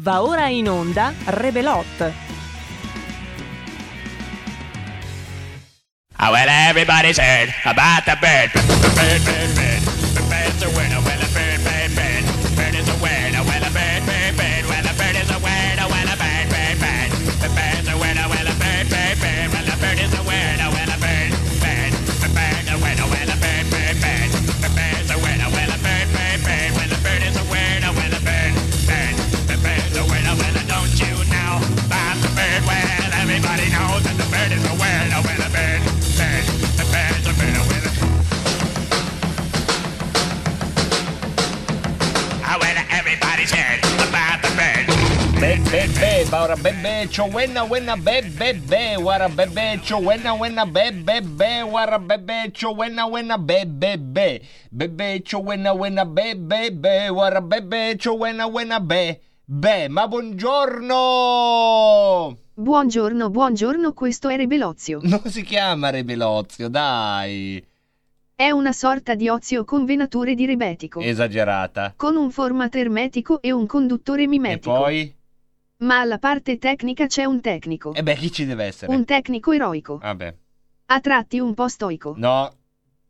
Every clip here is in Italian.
Va ora in onda Rebelot. Oh, well, everybody's heard about the bird. The bird, bird, bird. The bird's a winner. Well, a bird, Be, be, be, bara bebe, cho wenna wenna be, wara bebe, cho wenna wenna be, wara bebe, cho wenna wenna be, be, be, bebe, cho wenna wenna be, wara bebe, cho wenna be, be, ma buongiorno! Buongiorno, buongiorno, questo è Rebelozio. Non si chiama Rebelozio, dai, È una sorta di ozio con venature di rebetico, esagerata. con un format ermetico e un conduttore E mimetico. poi? Ma alla parte tecnica c'è un tecnico. E beh, chi ci deve essere? Un tecnico eroico. Vabbè. A tratti un po' stoico. No,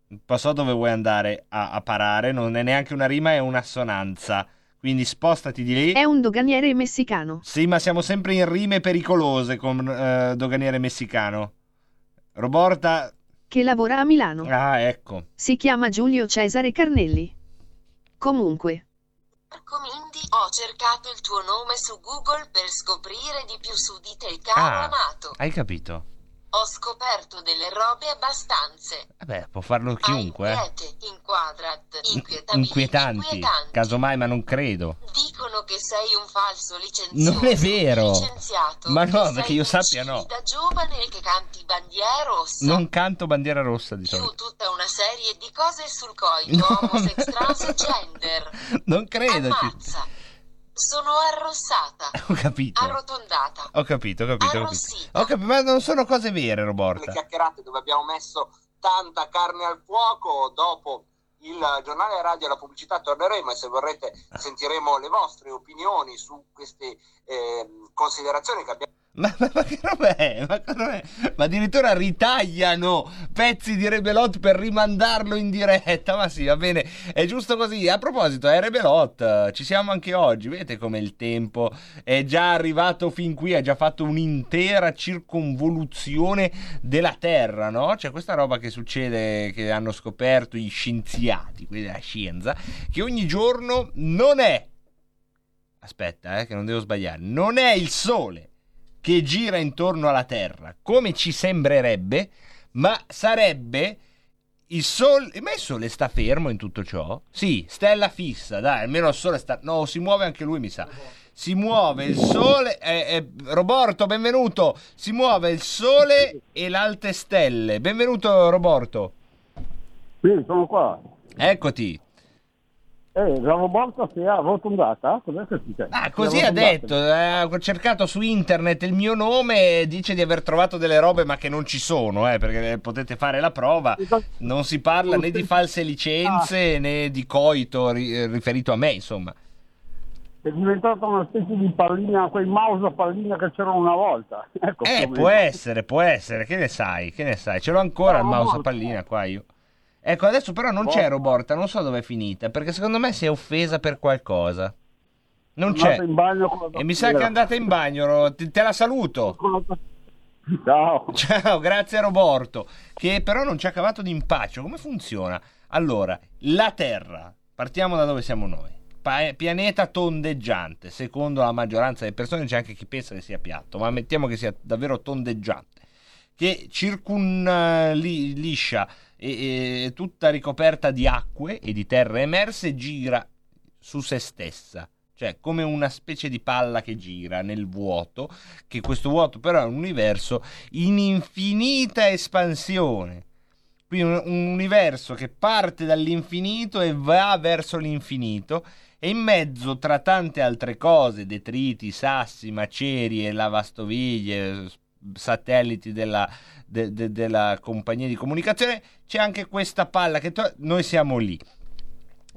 non so dove vuoi andare a, a parare, non è neanche una rima, è un'assonanza. Quindi spostati di lì. È un doganiere messicano. Sì, ma siamo sempre in rime pericolose con eh, doganiere messicano. Roborta. Che lavora a Milano. Ah, ecco. Si chiama Giulio Cesare Carnelli. Comunque, Marco Mindi, ho cercato il tuo nome su Google per scoprire di più su di te, caro Ah, amato. hai capito? Ho scoperto delle robe abbastanze. Vabbè, può farlo chiunque, eh. Inquiete, inquadrat, Inquietanti. inquietanti. Casomai, ma non credo. Dicono che sei un falso licenzioso. Non è vero. Licenziato. Ma no, perché io sappia, no. Da giovane che canti bandiera rossa. Non canto bandiera rossa di Più solito. tutta una serie di cose sul coito, No, homosex, no. transgender. Non credo. ci- Ammazza. Sono arrossata. Ho capito. Arrotondata. Ho capito, ho capito, ho capito. Ho capito, ma non sono cose vere, le Roborta. chiacchierate dove abbiamo messo tanta carne al fuoco. Dopo il giornale radio e la pubblicità torneremo e se vorrete sentiremo le vostre opinioni su queste ehm, considerazioni che abbiamo Ma, ma, ma che roba? Ma? Ma addirittura ritagliano pezzi di Rebelot per rimandarlo in diretta. Ma sì, va bene, è giusto così. A proposito, è Rebelot, ci siamo anche oggi. Vedete come il tempo è già arrivato fin qui, ha già fatto un'intera circonvoluzione della Terra, no? C'è questa roba che succede, che hanno scoperto gli scienziati, quelli della scienza, che ogni giorno non è... Aspetta, eh, che non devo sbagliare. Non è il Sole che gira intorno alla Terra, come ci sembrerebbe, ma sarebbe il Sole. Ma il Sole sta fermo in tutto ciò? Sì, stella fissa, dai, almeno il Sole sta. No, si muove anche lui, mi sa. Si muove il Sole. eh, eh, Roborto, benvenuto. Si muove il Sole e le alte stelle. Benvenuto, Roborto. Sì, sono qua. Eccoti. Eh, la robotta si è arrotondata? Cos'è che succede? Ah, così ha detto. eh, ho cercato su internet il mio nome e dice di aver trovato delle robe, ma che non ci sono, eh, perché potete fare la prova. Non si parla né di false licenze né di coito ri- eh, riferito a me, insomma. È diventata una specie di pallina, quei mouse a pallina che c'erano una volta. Ecco Eh, può essere, può essere. Che ne sai? Che ne sai? Ce l'ho ancora il No, mouse a pallina qua io. Ecco, adesso però non c'è Roborta, non so dove è finita, perché secondo me si è offesa per qualcosa. Non c'è. E mi sa che è andata in bagno, te te la saluto. Ciao. Ciao, grazie a Roborto, che però non ci ha cavato d'impaccio. Come funziona? Allora, la Terra, partiamo da dove siamo noi. Pa- pianeta tondeggiante, secondo la maggioranza delle persone c'è anche chi pensa che sia piatto, ma mettiamo che sia davvero tondeggiante, che circunliscia e, e tutta ricoperta di acque e di terre emerse gira su se stessa. Cioè, come una specie di palla che gira nel vuoto, che questo vuoto però è un universo in infinita espansione. Quindi un, un universo che parte dall'infinito e va verso l'infinito e in mezzo tra tante altre cose, detriti, sassi, macerie, lavastoviglie, satelliti della, de- de- della compagnia di comunicazione, c'è anche questa palla che to- noi siamo lì.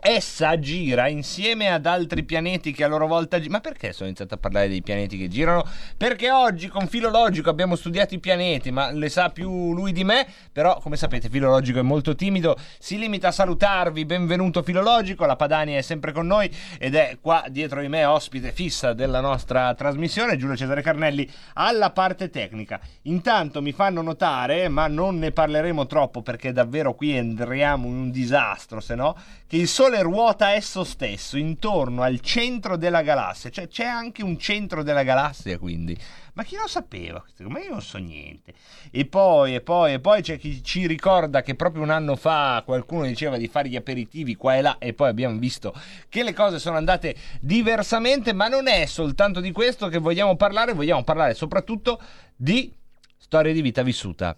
Essa gira insieme ad altri pianeti che a loro volta girano. Ma perché sono iniziato a parlare dei pianeti che girano? Perché oggi con Filologico abbiamo studiato i pianeti, ma le sa più lui di me. Però, come sapete, Filologico è molto timido. Si limita a salutarvi. Benvenuto Filologico. La Padania è sempre con noi ed è qua dietro di me ospite fissa della nostra trasmissione. Giulio Cesare Carnelli alla parte tecnica. Intanto mi fanno notare, ma non ne parleremo troppo perché davvero qui entriamo in un disastro, se no, che il Sole ruota esso stesso intorno al centro della galassia, cioè c'è anche un centro della galassia quindi. Ma chi lo sapeva? Ma io non so niente. E poi, e poi, e poi c'è chi ci ricorda che proprio un anno fa qualcuno diceva di fare gli aperitivi qua e là e poi abbiamo visto che le cose sono andate diversamente, ma non è soltanto di questo che vogliamo parlare, vogliamo parlare soprattutto di storia di vita vissuta.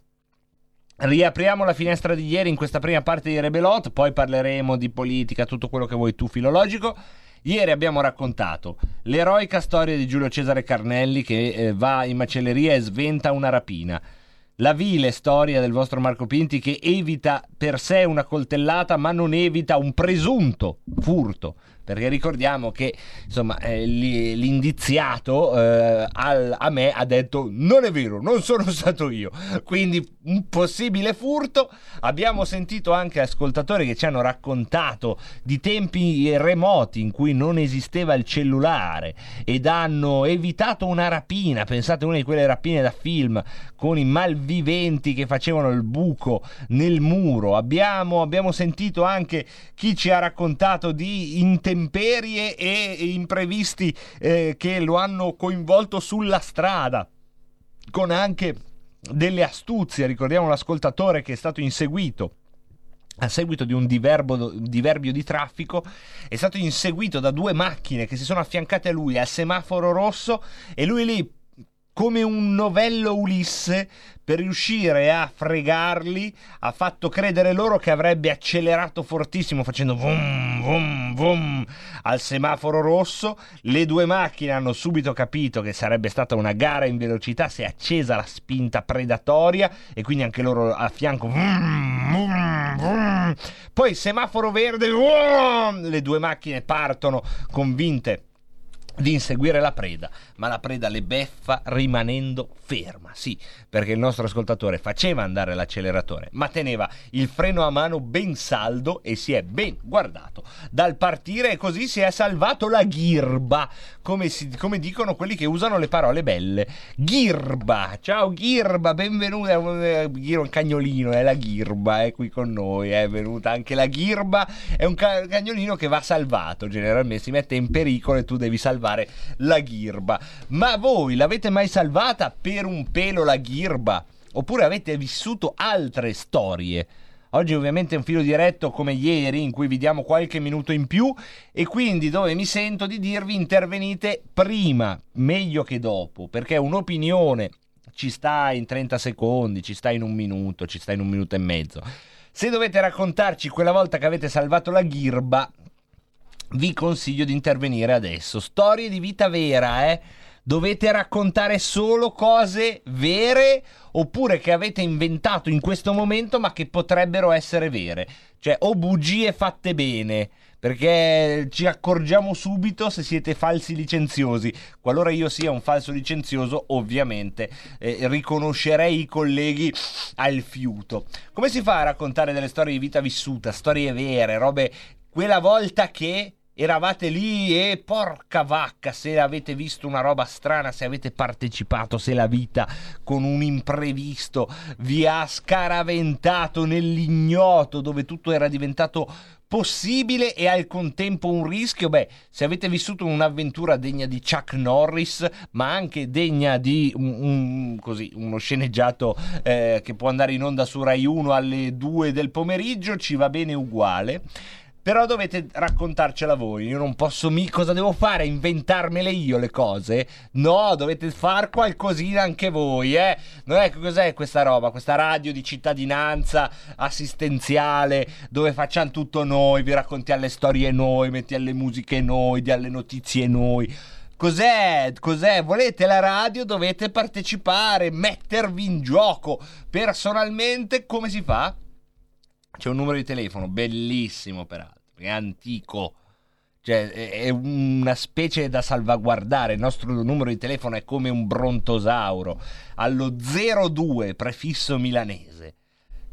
Riapriamo la finestra di ieri in questa prima parte di Rebelot, poi parleremo di politica, tutto quello che vuoi tu filologico. Ieri abbiamo raccontato l'eroica storia di Giulio Cesare Carnelli che eh, va in macelleria e sventa una rapina. La vile storia del vostro Marco Pinti che evita per sé una coltellata ma non evita un presunto furto perché ricordiamo che insomma eh, l'indiziato eh, al, a me ha detto non è vero non sono stato io quindi un possibile furto. Abbiamo sentito anche ascoltatori che ci hanno raccontato di tempi remoti in cui non esisteva il cellulare ed hanno evitato una rapina. Pensate una di quelle rapine da film con i malviventi che facevano il buco nel muro. Abbiamo, abbiamo sentito anche chi ci ha raccontato di intensità intemperie e imprevisti eh, che lo hanno coinvolto sulla strada, con anche delle astuzie. Ricordiamo l'ascoltatore che è stato inseguito a seguito di un diverbo, diverbio di traffico, è stato inseguito da due macchine che si sono affiancate a lui al semaforo rosso e lui lì come un novello Ulisse per riuscire a fregarli ha fatto credere loro che avrebbe accelerato fortissimo facendo vum vum vum al semaforo rosso le due macchine hanno subito capito che sarebbe stata una gara in velocità si è accesa la spinta predatoria e quindi anche loro a fianco vum, vum, vum. poi semaforo verde le due macchine partono convinte di inseguire la preda, ma la preda le beffa rimanendo ferma. Sì, perché il nostro ascoltatore faceva andare l'acceleratore, ma teneva il freno a mano ben saldo e si è ben guardato dal partire e così si è salvato la ghirba, come, si, come dicono quelli che usano le parole belle. Ghirba, ciao ghirba, benvenuta, è un cagnolino, è la ghirba, è qui con noi, è venuta anche la ghirba, è un cagnolino che va salvato, generalmente si mette in pericolo e tu devi salvare salvare la ghirba. Ma voi l'avete mai salvata per un pelo la ghirba? Oppure avete vissuto altre storie? Oggi ovviamente è un filo diretto come ieri in cui vi diamo qualche minuto in più e quindi dove mi sento di dirvi intervenite prima, meglio che dopo, perché un'opinione ci sta in 30 secondi, ci sta in un minuto, ci sta in un minuto e mezzo. Se dovete raccontarci quella volta che avete salvato la ghirba, vi consiglio di intervenire adesso. Storie di vita vera, eh? Dovete raccontare solo cose vere oppure che avete inventato in questo momento ma che potrebbero essere vere. Cioè, o bugie fatte bene, perché ci accorgiamo subito se siete falsi licenziosi. Qualora io sia un falso licenzioso, ovviamente eh, riconoscerei i colleghi al fiuto. Come si fa a raccontare delle storie di vita vissuta, storie vere, robe quella volta che eravate lì e porca vacca se avete visto una roba strana, se avete partecipato, se la vita con un imprevisto vi ha scaraventato nell'ignoto dove tutto era diventato possibile e al contempo un rischio? Beh, se avete vissuto un'avventura degna di Chuck Norris, ma anche degna di un, un, così, uno sceneggiato eh, che può andare in onda su Rai 1 alle 2 del pomeriggio, ci va bene uguale. Però dovete raccontarcela voi. Io non posso mi. Cosa devo fare? Inventarmele io le cose? No, dovete far qualcosina anche voi, eh? Non è che cos'è questa roba? Questa radio di cittadinanza assistenziale dove facciamo tutto noi, vi raccontiamo le storie noi, metti alle musiche noi, di alle notizie noi. Cos'è? Cos'è? Volete la radio? Dovete partecipare, mettervi in gioco. Personalmente, come si fa? C'è un numero di telefono, bellissimo peraltro. è antico. Cioè, è una specie da salvaguardare. Il nostro numero di telefono è come un brontosauro. Allo 02 prefisso milanese.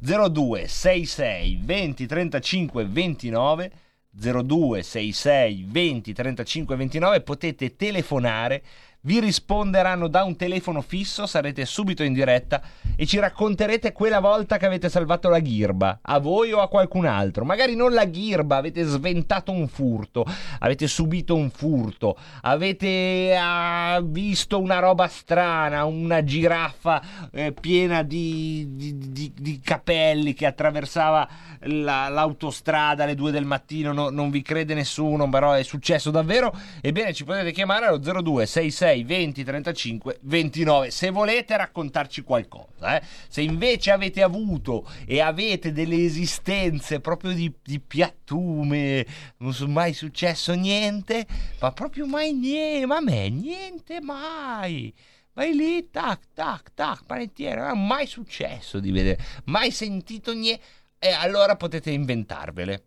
02 66 20 35 29 02 66 20 35 29 potete telefonare vi risponderanno da un telefono fisso, sarete subito in diretta e ci racconterete quella volta che avete salvato la ghirba, a voi o a qualcun altro. Magari non la ghirba, avete sventato un furto, avete subito un furto, avete ah, visto una roba strana, una giraffa eh, piena di, di- di- di capelli che attraversava la- l'autostrada alle 2 del mattino, no- non vi crede nessuno, però è successo davvero. Ebbene, ci potete chiamare allo 02 66 20 35 29 se volete raccontarci qualcosa. eh. Se invece avete avuto e avete delle esistenze proprio di, di piattume, non è mai successo niente, ma proprio mai niente, ma a me niente mai. Vai lì, tac, tac, tac, panettiere, non è mai successo di vedere, mai sentito niente. E allora potete inventarvele.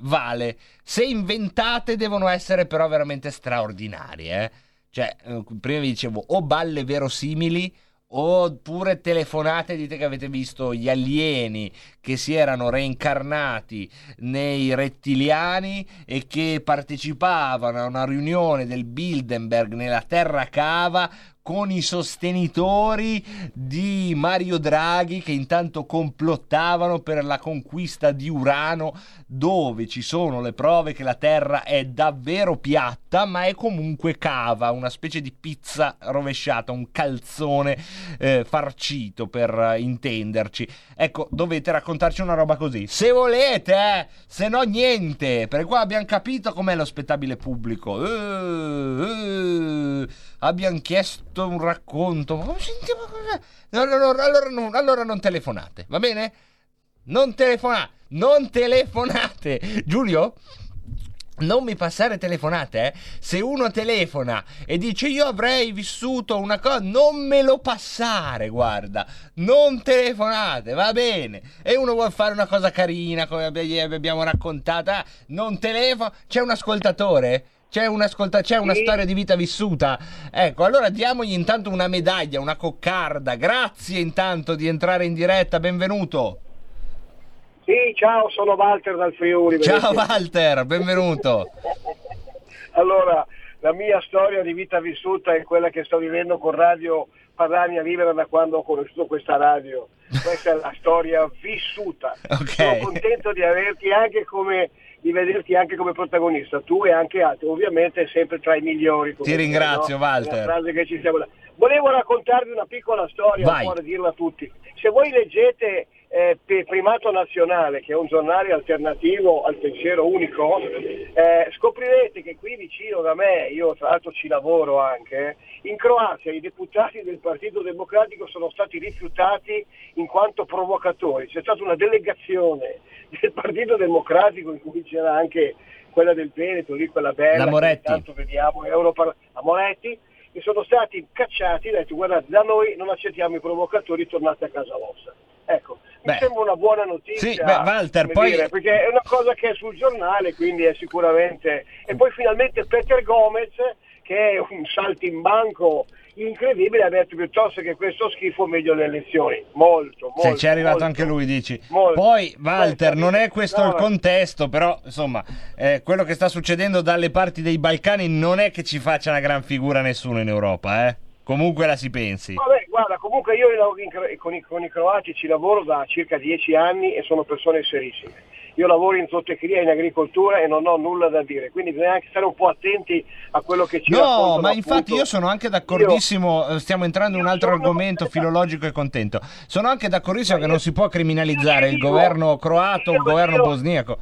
Vale. Se inventate devono essere però veramente straordinarie, eh. Cioè, eh, prima vi dicevo o balle verosimili oppure telefonate dite che avete visto gli alieni che si erano reincarnati nei rettiliani e che partecipavano a una riunione del Bilderberg nella Terra Cava con i sostenitori di Mario Draghi che intanto complottavano per la conquista di Urano dove ci sono le prove che la Terra è davvero piatta ma è comunque cava, una specie di pizza rovesciata, un calzone eh, farcito per intenderci. Ecco, dovete raccontarci una roba così. Se volete, eh, se no niente, perché qua abbiamo capito com'è lo spettabile pubblico. Eh, eh, abbiamo chiesto un racconto. Ma come sentiamo? No, allora, non- allora non telefonate, va bene? Non telefonate, non telefonate. Giulio? Non mi passare telefonate, eh. Se uno telefona e dice io avrei vissuto una cosa, non me lo passare, guarda. Non telefonate, va bene. E uno vuole fare una cosa carina, come abbiamo raccontato, ah, non telefono. C'è un ascoltatore? C'è, un ascolta- c'è una Sì. storia di vita vissuta? Ecco, allora diamogli intanto una medaglia, una coccarda. Grazie intanto di entrare in diretta, benvenuto. Sì, ciao, sono Walter dal Friuli. Ciao vedete. Walter, benvenuto. Allora, la mia storia di vita vissuta è quella che sto vivendo con Radio Padania Libera da quando ho conosciuto questa radio. Questa è la storia vissuta. Ok. Sono contento di averti anche come di vederti anche come protagonista, tu e anche altri, ovviamente sempre tra i migliori. comunque, ringrazio, no? Walter. Volevo raccontarvi una piccola storia, Vai. da dirla a tutti. Se voi leggete eh, Primato Nazionale, che è un giornale alternativo al pensiero unico, eh, scoprirete che qui vicino da me, io tra l'altro ci lavoro anche, in Croazia i deputati del Partito Democratico sono stati rifiutati in quanto provocatori. C'è stata una delegazione del Partito Democratico in cui c'era anche quella del Veneto, lì quella bella, che intanto vediamo, Europar- Moretti, che sono stati cacciati e detto guardate da noi non accettiamo i provocatori, tornate a casa vostra. Ecco, mi Beh. sembra una buona notizia. Sì, beh, Walter, poi- dire, perché è una cosa che è sul giornale, quindi è sicuramente... E poi finalmente Peter Gomez, che è un saltimbanco incredibile, ha detto piuttosto che questo schifo meglio le elezioni. Molto, molto. Se ci è arrivato molto. anche lui, dici. Molto. Poi, Walter, non è questo No, il contesto, però, insomma, eh, quello che sta succedendo dalle parti dei Balcani non è che ci faccia una gran figura nessuno in Europa, eh. Comunque la si pensi. Vabbè, guarda, comunque io con, i, con i croati ci lavoro da circa dieci anni e sono persone serissime. Io lavoro in zootecnia e in agricoltura e non ho nulla da dire, quindi bisogna anche stare un po' attenti a quello che ci No, raccontano, ma infatti appunto. io sono anche d'accordissimo, eh, stiamo entrando in un io altro sono- argomento filologico e contento. Sono anche d'accordissimo Ma che io- non si può criminalizzare il io- governo croato o il io- governo io- bosniaco.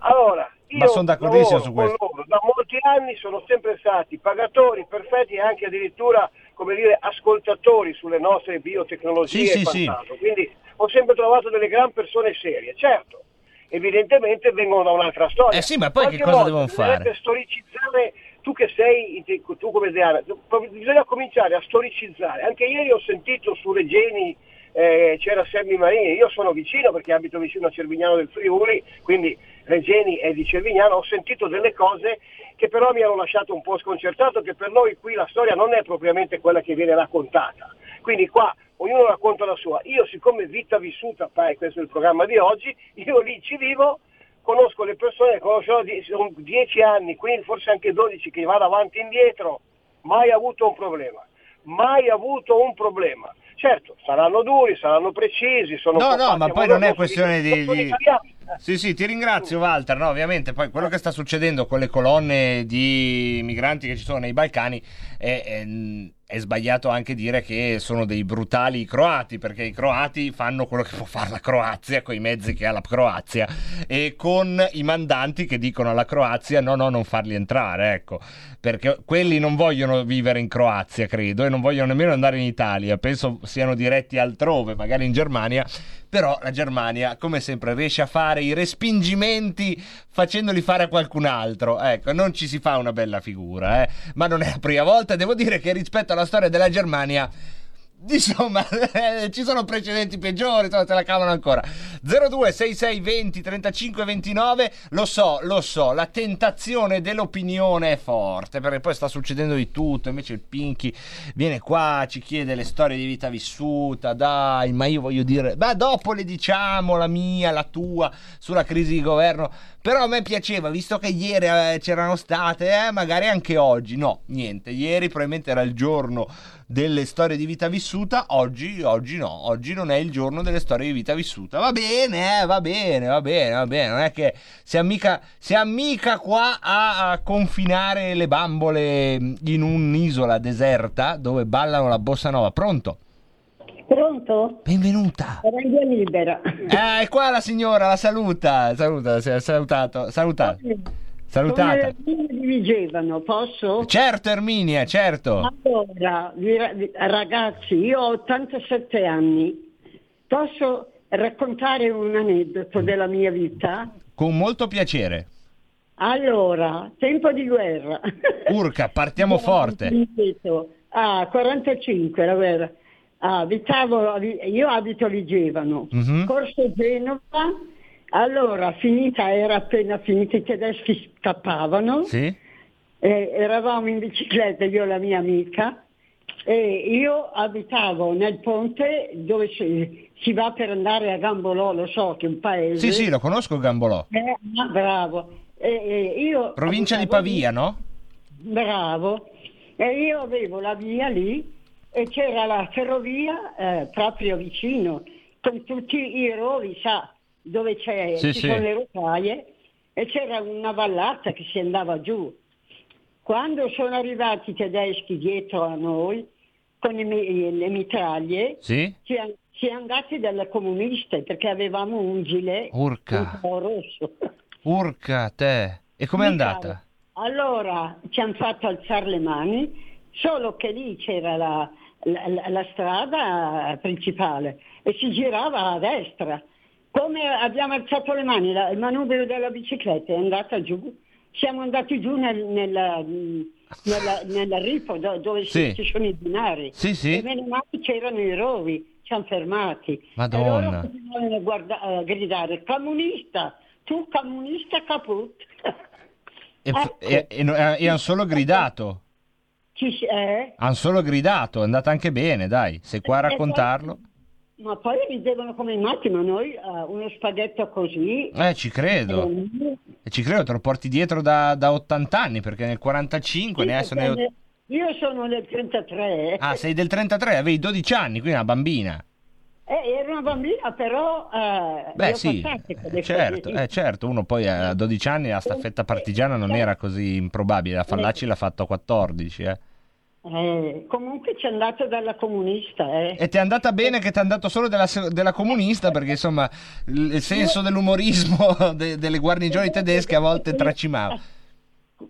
Allora, io Ma son d'accordissimo su questo. da molti anni sono sempre stati pagatori perfetti e anche addirittura, come dire, ascoltatori sulle nostre biotecnologie Sì, e sì, sì. quant'altro. Quindi ho sempre trovato delle gran persone serie, certo. Evidentemente vengono da un'altra storia. Eh sì, ma poi che Qualche cosa volta devono fare? storicizzare tu che sei, tu come Diana, bisogna cominciare a storicizzare. Anche ieri ho sentito su Regeni eh, c'era Sammy Marini, io sono vicino perché abito vicino a Cervignano del Friuli, quindi Regeni e di Cervignano, ho sentito delle cose che però mi hanno lasciato un po' sconcertato, che per noi qui la storia non è propriamente quella che viene raccontata. Quindi qua ognuno racconta la sua. Io siccome vita vissuta, poi questo è il programma di oggi, io lì ci vivo, conosco le persone, conosco di- sono 10 anni, quindi forse anche 12 che vado avanti e indietro, mai avuto un problema, mai avuto un problema. Certo, saranno duri, saranno precisi, sono No, no, ma poi non è questione di- di-. Sì, sì, ti ringrazio Walter. No, ovviamente poi quello che sta succedendo con le colonne di migranti che ci sono nei Balcani è, è- è sbagliato anche dire che sono dei brutali croati, perché i croati fanno quello che può fare la Croazia con i mezzi che ha la Croazia. E con i mandanti che dicono alla Croazia no, no, non farli entrare, ecco, perché quelli non vogliono vivere in Croazia, credo, e non vogliono nemmeno andare in Italia, penso siano diretti altrove, magari in Germania, però la Germania, come sempre, riesce a fare i respingimenti facendoli fare a qualcun altro. Ecco, non ci si fa una bella figura, eh. Ma non è la prima volta. Devo dire che rispetto alla storia della Germania. Insomma, ci sono precedenti peggiori, insomma, te la cavano ancora. 02 66 20 35 29. Lo so, lo so, la tentazione dell'opinione è forte perché poi sta succedendo di tutto. Invece il Pinky viene qua, ci chiede le storie di vita vissuta. Dai, ma io voglio dire, ma dopo le diciamo la mia, la tua sulla crisi di governo. Però a me piaceva, visto che ieri eh, c'erano state, eh, magari anche oggi. No, niente, ieri probabilmente era il giorno delle storie di vita vissuta, oggi, oggi no, oggi non è il giorno delle storie di vita vissuta. Va bene, eh, va bene, va bene, va bene, non è che siamo mica, siamo mica qua a, a confinare le bambole in un'isola deserta dove ballano la bossa nova. Pronto? Pronto? Benvenuta. Via libera. Eh, è qua la signora, la saluta, saluta, si è salutato, salutata. Salutata. Come dirigevano, posso? Certo Erminia, certo. Allora, ragazzi, io ho 87 anni. Posso raccontare un aneddoto della mia vita? Con molto piacere. Allora, tempo di guerra. Urca, partiamo forte. Ah, 45 la guerra. Ah, abitavo, io abito a Vigevano, Mhm. Corso Genova. Allora, finita, era appena finita, i tedeschi scappavano. Sì? Eh, eravamo in bicicletta, io e la mia amica, e io abitavo nel ponte dove si, si va per andare a Gambolò, lo so che è un paese. Sì, sì, lo conosco Gambolò. Eh, ah, bravo. E, e io Provincia di Pavia, lì. no? Bravo. E io avevo la via lì e c'era la ferrovia eh, proprio vicino, con tutti i rovi, sa, dove c'è, Sì, ci sì. sono le rotaie, e c'era una vallata che si andava giù. Quando sono arrivati i tedeschi dietro a noi, con le, le mitraglie, Sì? si è andati dalle comuniste perché avevamo un gilet Urca. un po' rosso. Urca, te. E com'è Mi andata? cavo. Allora ci hanno fatto alzare le mani, solo che lì c'era la, la- la- strada principale e si girava a destra. Come abbiamo alzato le mani, la- il manubrio della bicicletta è andata giù, siamo andati giù nel, nella, nella, nella ripo do- dove Sì. ci sono i binari. Sì, sì. E meno male c'erano i rovi, ci hanno fermati. Madonna. E loro guarda- a gridare, comunista, tu comunista caput. E, Ecco. e- e- e hanno solo gridato. Ci eh? Hanno solo gridato, è andata anche bene, dai. Sei qua a E raccontarlo. Ma poi ridevano come matti, ma noi eh, uno spaghetto così... Eh, ci credo. eh, E ci credo, te lo porti dietro da, da 80 anni, perché nel 45 ne sì, ne... perché Io sono del 33, eh. Ah, sei del 33, avevi 12 anni, quindi una bambina. Eh, ero una bambina, però... Eh, Beh, sì, eh, certo, eh, certo, uno poi a 12 anni la staffetta partigiana non era così improbabile, la Fallaci l'ha fatto a 14, eh. Eh, comunque ci è andato dalla comunista, eh. E ti è andata bene che ti è andato solo della, della comunista, perché insomma il senso dell'umorismo de- delle guarnigioni tedesche a volte tracimava.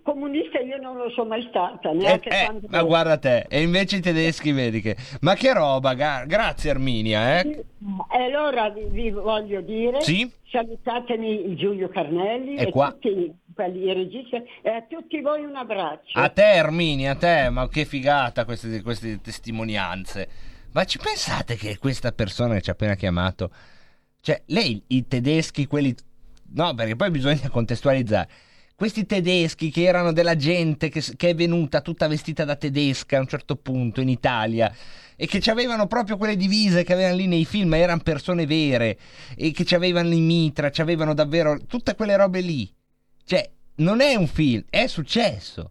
Comunista io non lo sono mai stata, Eh, neanche eh, quando... ma guarda te, e invece i tedeschi vedi che... Ma che roba, ga- grazie Arminia, eh. E allora vi, vi voglio dire, Sì? salutatemi Giulio Carnelli e qua. tutti quelli i registi e a tutti voi un abbraccio. A te Arminia, a te, ma che figata queste, queste testimonianze. Ma ci pensate che questa persona che ci ha appena chiamato, cioè lei i tedeschi, quelli no, perché poi bisogna contestualizzare. Questi tedeschi che erano della gente che, che è venuta tutta vestita da tedesca a un certo punto in Italia e che avevano proprio quelle divise che avevano lì nei film, erano persone vere e che avevano i mitra, avevano davvero tutte quelle robe lì. Cioè, non è un film, è successo.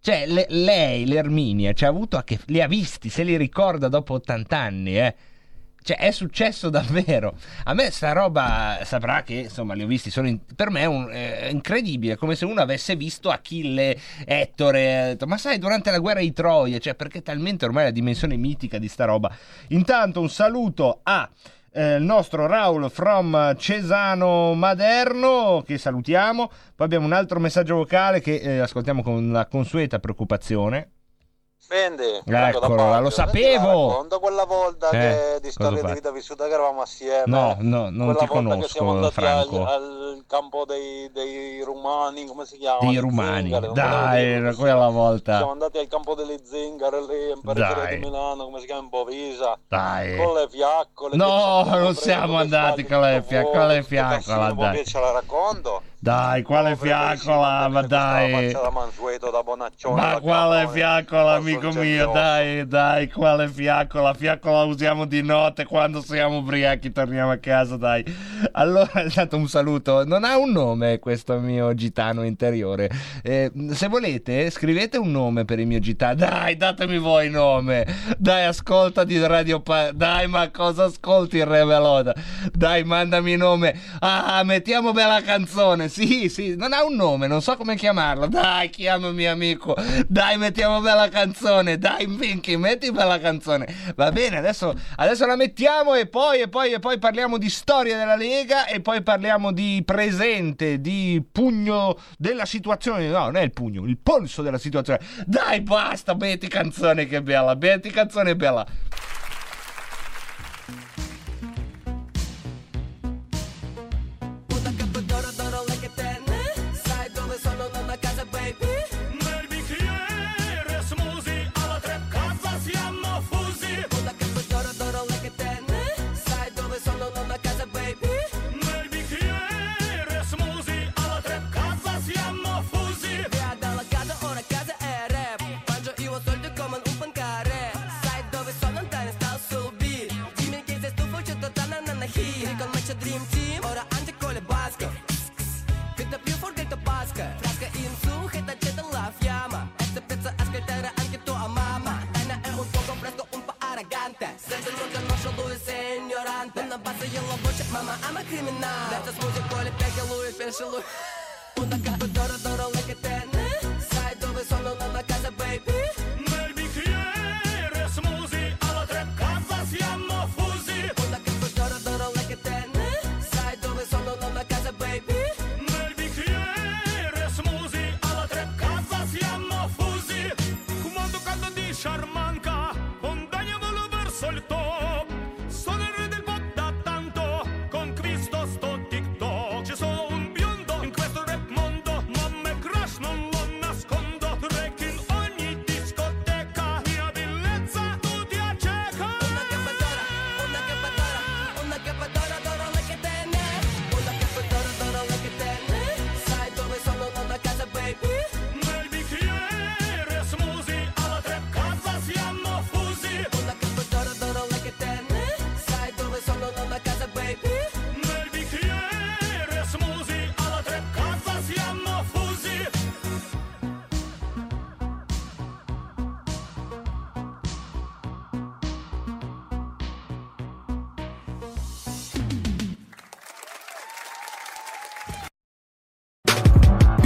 Cioè, le- lei, l'Erminia, ci ha avuto a che li ha visti, se li ricorda dopo 80 anni, eh. Cioè, è successo davvero. A me sta roba saprà che, insomma, li ho visti. Sono in- per me è, un- è incredibile. Come se uno avesse visto Achille, Ettore. Ma sai, durante la guerra di Troia, cioè, perché talmente ormai la dimensione mitica di sta roba. Intanto, un saluto a. eh, il nostro Raul from Cesano Maderno che salutiamo. Poi abbiamo un altro messaggio vocale che eh, ascoltiamo con la consueta preoccupazione Fendi, Eccolo, lo sapevo. Racconta quella volta Eh, che, di storia di vita vissuta che eravamo assieme. No, no, non ti conosco, che siamo andati al, Franco. al campo dei, dei rumani, come si chiama? dei rumani zingare, dai era quella volta Siamo andati al campo delle zingare lì in periferia di Milano, come si chiama in Bovisa. dai Con le fiaccole. No, non siamo andati con le tutto fia- vuoto, con le cassino, dai. ce la racconto. Dai quale fiaccola ma dai. ma quale fiaccola amico mio? dai dai quale fiaccola fiaccola usiamo di notte quando siamo ubriachi torniamo a casa dai. Allora intanto un saluto. Non ha un nome questo mio gitano interiore. Eh, se volete scrivete un nome per il mio gitano. Dai datemi voi nome. Dai ascolta di Radio Pa- dai ma cosa ascolti il Re Veloda dai mandami nome. Ah mettiamo bella canzone sì sì non ha un nome non so come chiamarlo. Dai chiamami amico. Dai mettiamo bella canzone. Dai Minky metti bella canzone. Va bene adesso, adesso la mettiamo e poi, e poi e poi parliamo di storia della Lega e poi parliamo di presente di pugno della situazione. No non è il pugno il polso della situazione. Dai basta metti canzone che bella metti canzone bella ignorante Una bassa io la voce, mamma ama criminale Detta smusi con le peghe lui, pensa lui Una capo d'oro, d'oro, like te Sai dove sono nonna casa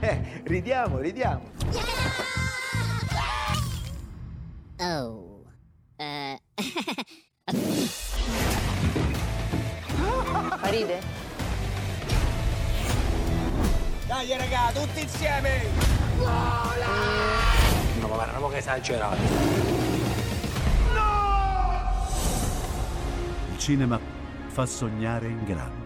Eh, ridiamo, ridiamo. Oh. Eh. Ride? Dai raga, tutti insieme! No, ma guarda, che esagerato. Il cinema fa sognare in grande.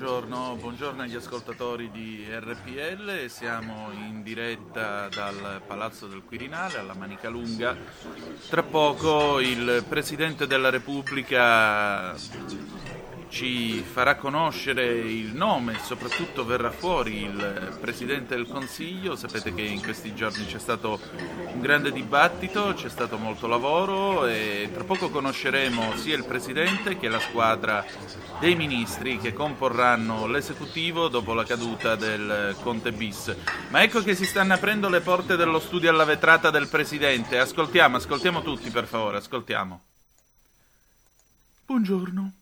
Buongiorno, buongiorno agli ascoltatori di RPL, siamo in diretta dal Palazzo del Quirinale alla Manica Lunga. Tra poco il Presidente della Repubblica ci farà conoscere il nome soprattutto verrà fuori il Presidente del Consiglio. Sapete che in questi giorni c'è stato un grande dibattito, c'è stato molto lavoro e tra poco conosceremo sia il Presidente che la squadra dei ministri che comporranno l'esecutivo dopo la caduta del Conte bis. Ma ecco che si stanno aprendo le porte dello studio alla vetrata del Presidente. Ascoltiamo, ascoltiamo tutti per favore, ascoltiamo. Buongiorno.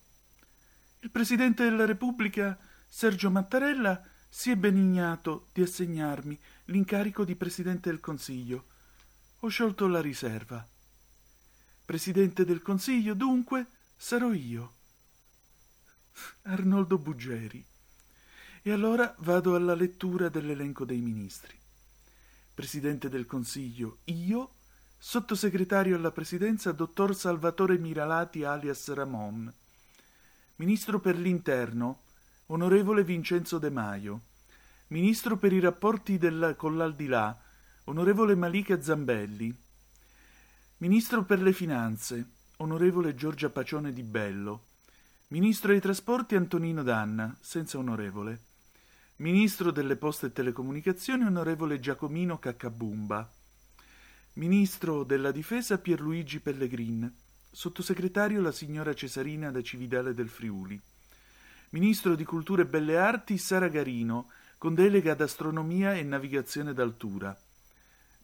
Il Presidente della Repubblica, Sergio Mattarella, si è benignato di assegnarmi l'incarico di Presidente del Consiglio. Ho sciolto la riserva. Presidente del Consiglio, dunque, sarò io. Arnoldo Buggeri. E allora vado alla lettura dell'elenco dei ministri. Presidente del Consiglio, io, sottosegretario alla Presidenza, dottor Salvatore Miralati alias Ramon. Ministro per l'Interno, onorevole Vincenzo De Maio. Ministro per i rapporti del, con l'Aldilà, onorevole Malika Zambelli. Ministro per le Finanze, onorevole Giorgia Pacione di Bello. Ministro dei Trasporti Antonino Danna, senza onorevole. Ministro delle Poste e Telecomunicazioni, onorevole Giacomino Caccabumba. Ministro della Difesa Pierluigi Pellegrin. Sottosegretario la signora Cesarina da Cividale del Friuli. Ministro di Cultura e Belle Arti Sara Garino, con delega ad astronomia e navigazione d'altura.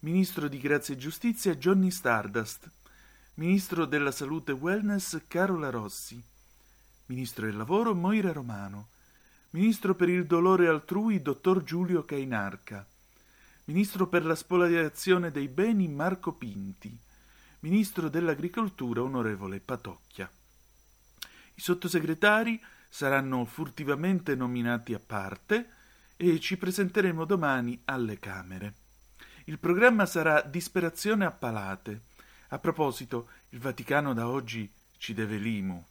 Ministro di Grazia e Giustizia Johnny Stardust. Ministro della Salute e Wellness Carola Rossi. Ministro del Lavoro Moira Romano. Ministro per il dolore altrui Dottor Giulio Cainarca. Ministro per la spoliazione dei beni Marco Pinti. Ministro dell'Agricoltura onorevole Patocchia. I sottosegretari saranno furtivamente nominati a parte e ci presenteremo domani alle Camere. Il programma sarà Disperazione a palate. A proposito, il Vaticano da oggi ci deve l'IMU.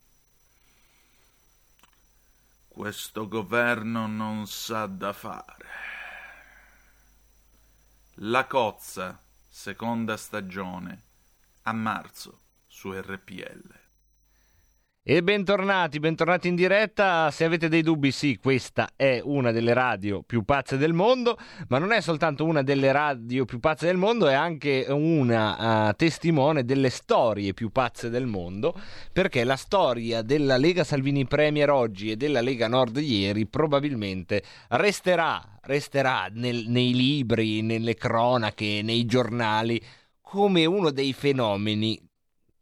Questo governo non sa da fare. La cozza, seconda stagione, a marzo su RPL. E bentornati, bentornati in diretta. Se avete dei dubbi, sì, questa è una delle radio più pazze del mondo, ma non è soltanto una delle radio più pazze del mondo, è anche una uh, testimone delle storie più pazze del mondo, perché la storia della Lega Salvini Premier oggi e della Lega Nord ieri probabilmente resterà, resterà nel, nei libri, nelle cronache, nei giornali come uno dei fenomeni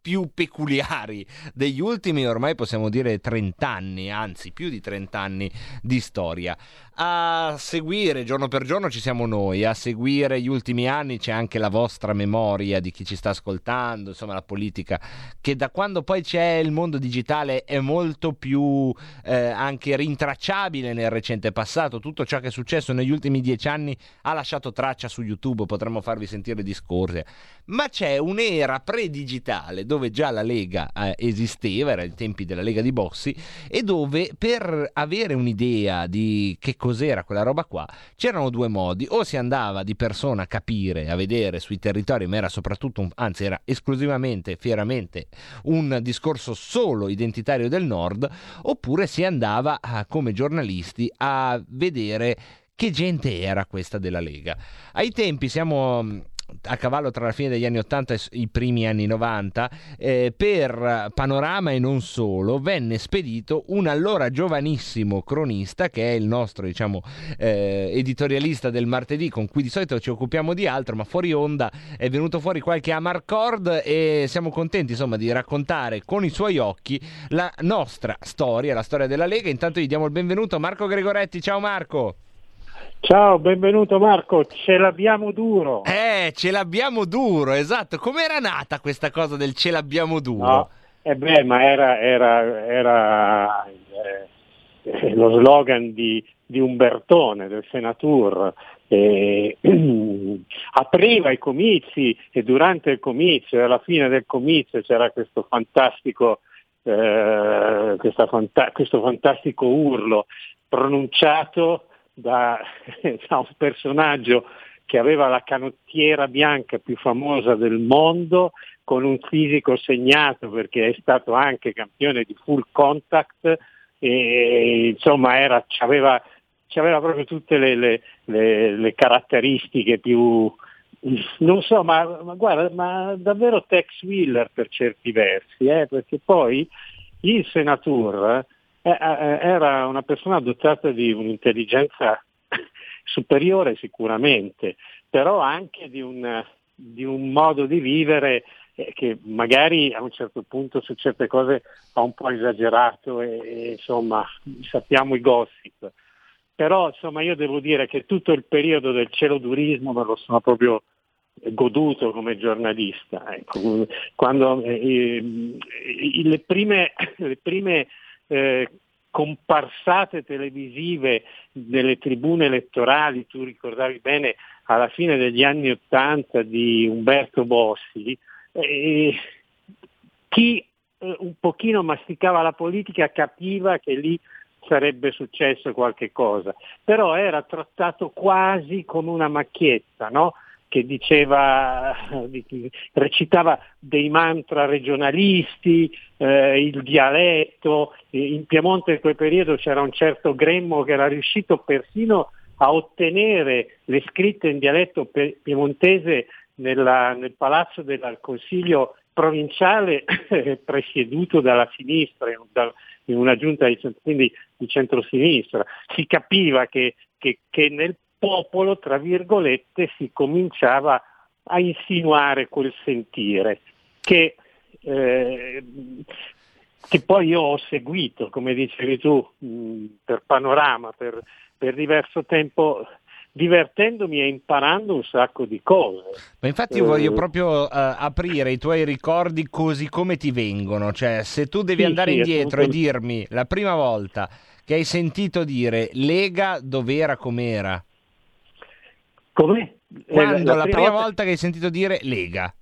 più peculiari degli ultimi ormai possiamo dire 30 anni, anzi più di 30 anni di storia. A seguire giorno per giorno ci siamo noi, a seguire gli ultimi anni c'è anche la vostra memoria di chi ci sta ascoltando, insomma la politica che da quando poi c'è il mondo digitale è molto più eh, anche rintracciabile nel recente passato, tutto ciò che è successo negli ultimi dieci anni ha lasciato traccia su YouTube, potremmo farvi sentire discorsi, ma c'è un'era pre-digitale dove già la Lega eh, esisteva, era ai tempi della Lega di Bossi, e dove per avere un'idea di che cos'era quella roba qua, c'erano due modi, o si andava di persona a capire, a vedere sui territori, ma era soprattutto, un, anzi era esclusivamente, fieramente, un discorso solo identitario del nord, oppure si andava a, come giornalisti a vedere che gente era questa della Lega. Ai tempi siamo a cavallo tra la fine degli anni 80 e i primi anni 90, eh, per Panorama e non solo, venne spedito un allora giovanissimo cronista che è il nostro, diciamo, eh, editorialista del martedì, con cui di solito ci occupiamo di altro, ma fuori onda è venuto fuori qualche Amarcord e siamo contenti, insomma, di raccontare con i suoi occhi la nostra storia, la storia della Lega. Intanto gli diamo il benvenuto a Marco Gregoretti. Ciao Marco! Ciao, benvenuto Marco, ce l'abbiamo duro. Eh, ce l'abbiamo duro, esatto. Com'era nata questa cosa del ce l'abbiamo duro? No, eh beh, ma era, era, era eh, lo slogan di, di Umbertone, del Senatur. Eh, apriva i comizi e durante il comizio e alla fine del comizio c'era questo fantastico, eh, fanta- questo fantastico urlo pronunciato da, da un personaggio che aveva la canottiera bianca più famosa del mondo, con un fisico segnato perché è stato anche campione di full contact e insomma era, aveva, aveva proprio tutte le, le, le, le, caratteristiche più, non so, ma, ma, guarda, ma davvero Tex Wheeler per certi versi, eh, perché poi il Senatur era una persona dotata di un'intelligenza superiore sicuramente, però anche di un, di un modo di vivere eh, che magari a un certo punto su certe cose ha un po' esagerato e, e insomma sappiamo i gossip. Però insomma io devo dire che tutto il periodo del celodurismo me lo sono proprio goduto come giornalista. Ecco. Quando, eh, le prime, le prime eh, comparsate televisive delle tribune elettorali, tu ricordavi bene alla fine degli anni Ottanta di Umberto Bossi, eh, chi eh, un pochino masticava la politica capiva che lì sarebbe successo qualche cosa, però era trattato quasi come una macchietta, no? Che diceva, recitava dei mantra regionalisti, eh, il dialetto, in Piemonte in quel periodo c'era un certo Gremmo che era riuscito persino a ottenere le scritte in dialetto piemontese nella, nel palazzo del Consiglio provinciale presieduto dalla sinistra, in una giunta di, quindi di centrosinistra. Si capiva che, che, che nel popolo, tra virgolette, si cominciava a insinuare quel sentire che, eh, che poi io ho seguito, come dicevi tu, mh, per panorama, per, per diverso tempo divertendomi e imparando un sacco di cose. Ma infatti io voglio proprio uh, aprire i tuoi ricordi così come ti vengono, cioè se tu devi Sì, andare sì, indietro e dirmi la prima volta che hai sentito dire Lega dov'era com'era. Come? Quando Eh, la, la prima prima volta... volta- che hai sentito dire Lega.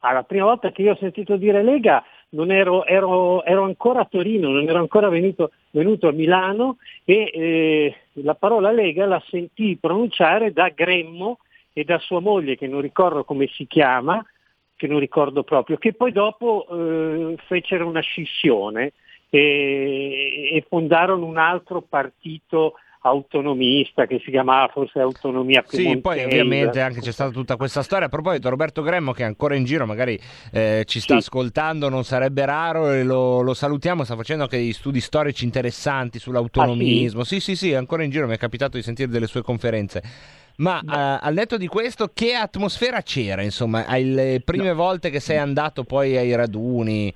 Ah, la prima volta che io ho sentito dire Lega non ero, ero- ero ancora a Torino, non ero ancora venuto, venuto a Milano e eh, la parola Lega la sentii pronunciare da Gremmo e da sua moglie, che non ricordo come si chiama, che non ricordo proprio, che poi dopo eh, fecero una scissione e, e fondarono un altro partito autonomista che si chiamava forse Autonomia Sì, Piemontese. poi ovviamente anche c'è stata tutta questa storia. A proposito, Roberto Gremmo che è ancora in giro, magari eh, ci sta ascoltando, non sarebbe raro e lo, lo salutiamo, sta facendo anche degli studi storici interessanti sull'autonomismo. sì? sì, sì, è ancora in giro, mi è capitato di sentire delle sue conferenze. Ma eh, al netto di questo, che atmosfera c'era, insomma, alle prime volte che sei andato poi ai raduni?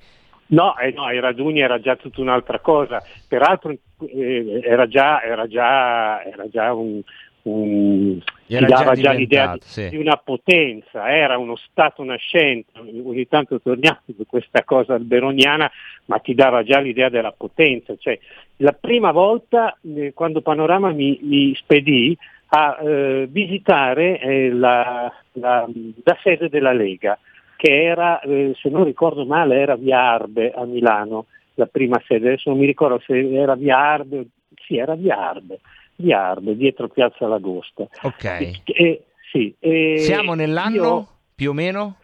No, eh, no, ai raduni era già tutta un'altra cosa, peraltro eh, era già, era già, era già un, un Era ti dava già l'idea di, sì. di una potenza, era uno stato nascente, ogni tanto torniamo su questa cosa alberoniana, ma ti dava già l'idea della potenza. Cioè, la prima volta eh, quando Panorama mi, mi spedì a eh, visitare eh, la, la- la sede della Lega, che era, eh, se non ricordo male, era via Arbe a Milano, la prima sede, adesso non mi ricordo se era via Arbe, sì era via Arbe, via Arbe, dietro Piazza Lagosta. Ok. E- sì, e Siamo nell'anno io- più o meno?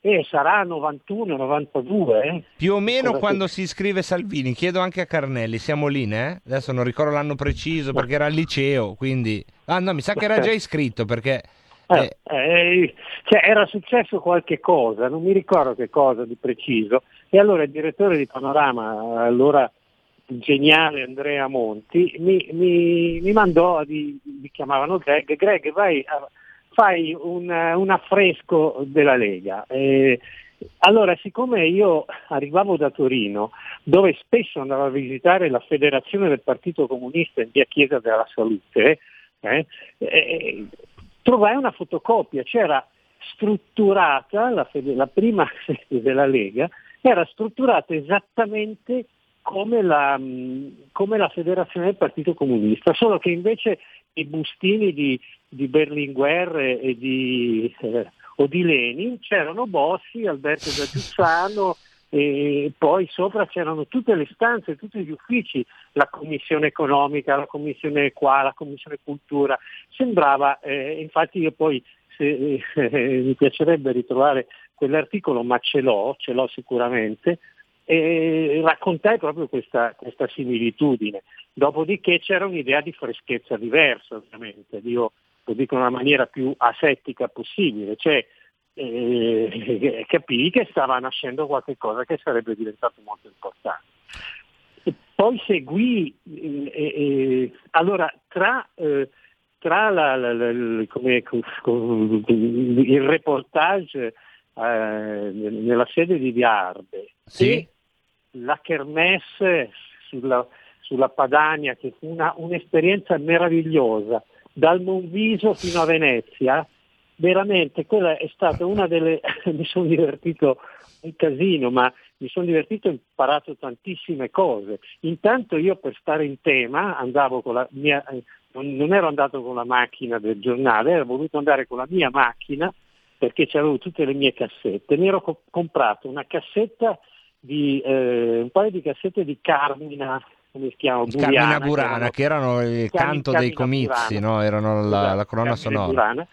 eh, sarà 91, 92. eh? Più o meno Cosa quando si iscrive Salvini, chiedo anche a Carnelli, siamo lì, eh? Adesso non ricordo l'anno preciso perché era al liceo, quindi... Ah no, mi sa che era già iscritto perché... Eh, eh, cioè, era successo qualche cosa, non mi ricordo che cosa di preciso, e allora il direttore di Panorama, allora geniale Andrea Monti, mi, mi- mi mandò, di, mi chiamavano Greg, Greg vai, fai un, un affresco della Lega. Eh, allora, siccome io arrivavo da Torino, dove spesso andavo a visitare la federazione del Partito Comunista in via Chiesa della Salute, eh, eh, trovai una fotocopia, c'era strutturata, la, fede- la prima sede della Lega, era strutturata esattamente come la, mh, come la federazione del Partito Comunista, solo che invece i bustini di, di Berlinguer e di, eh, o di Lenin c'erano Bossi, Alberto Giussano e poi sopra c'erano tutte le stanze, tutti gli uffici, la commissione economica, la commissione qua, la commissione cultura. Sembrava, eh, infatti io poi se, eh, mi piacerebbe ritrovare quell'articolo, ma ce l'ho, ce l'ho sicuramente, e raccontai proprio questa, questa similitudine. Dopodiché c'era un'idea di freschezza diversa, ovviamente, io lo dico in una maniera più asettica possibile, cioè eh, capii che stava nascendo qualcosa che sarebbe diventato molto importante. Poi seguì, eh, eh, allora tra, eh, tra la- la- la- il- come- com- il reportage eh, nella sede di Viarde e la kermesse sulla, sulla Padania, che fu una- un'esperienza meravigliosa, dal Monviso fino a Venezia, veramente quella è stata una delle... mi sono divertito un casino, ma mi sono divertito e ho imparato tantissime cose. Intanto io per stare in tema andavo con la mia... non, ero andato con la macchina del giornale, ero voluto andare con la mia macchina perché c'avevo tutte le mie cassette. Mi ero co- comprato una cassetta di eh, un paio di cassette di Carmina, come si chiama? Carmina Buriana, che Burana, erano- che erano il canto dei Carmina comizi, Burana. no? Erano la, Esatto, la colonna Carmine sonora. Burana.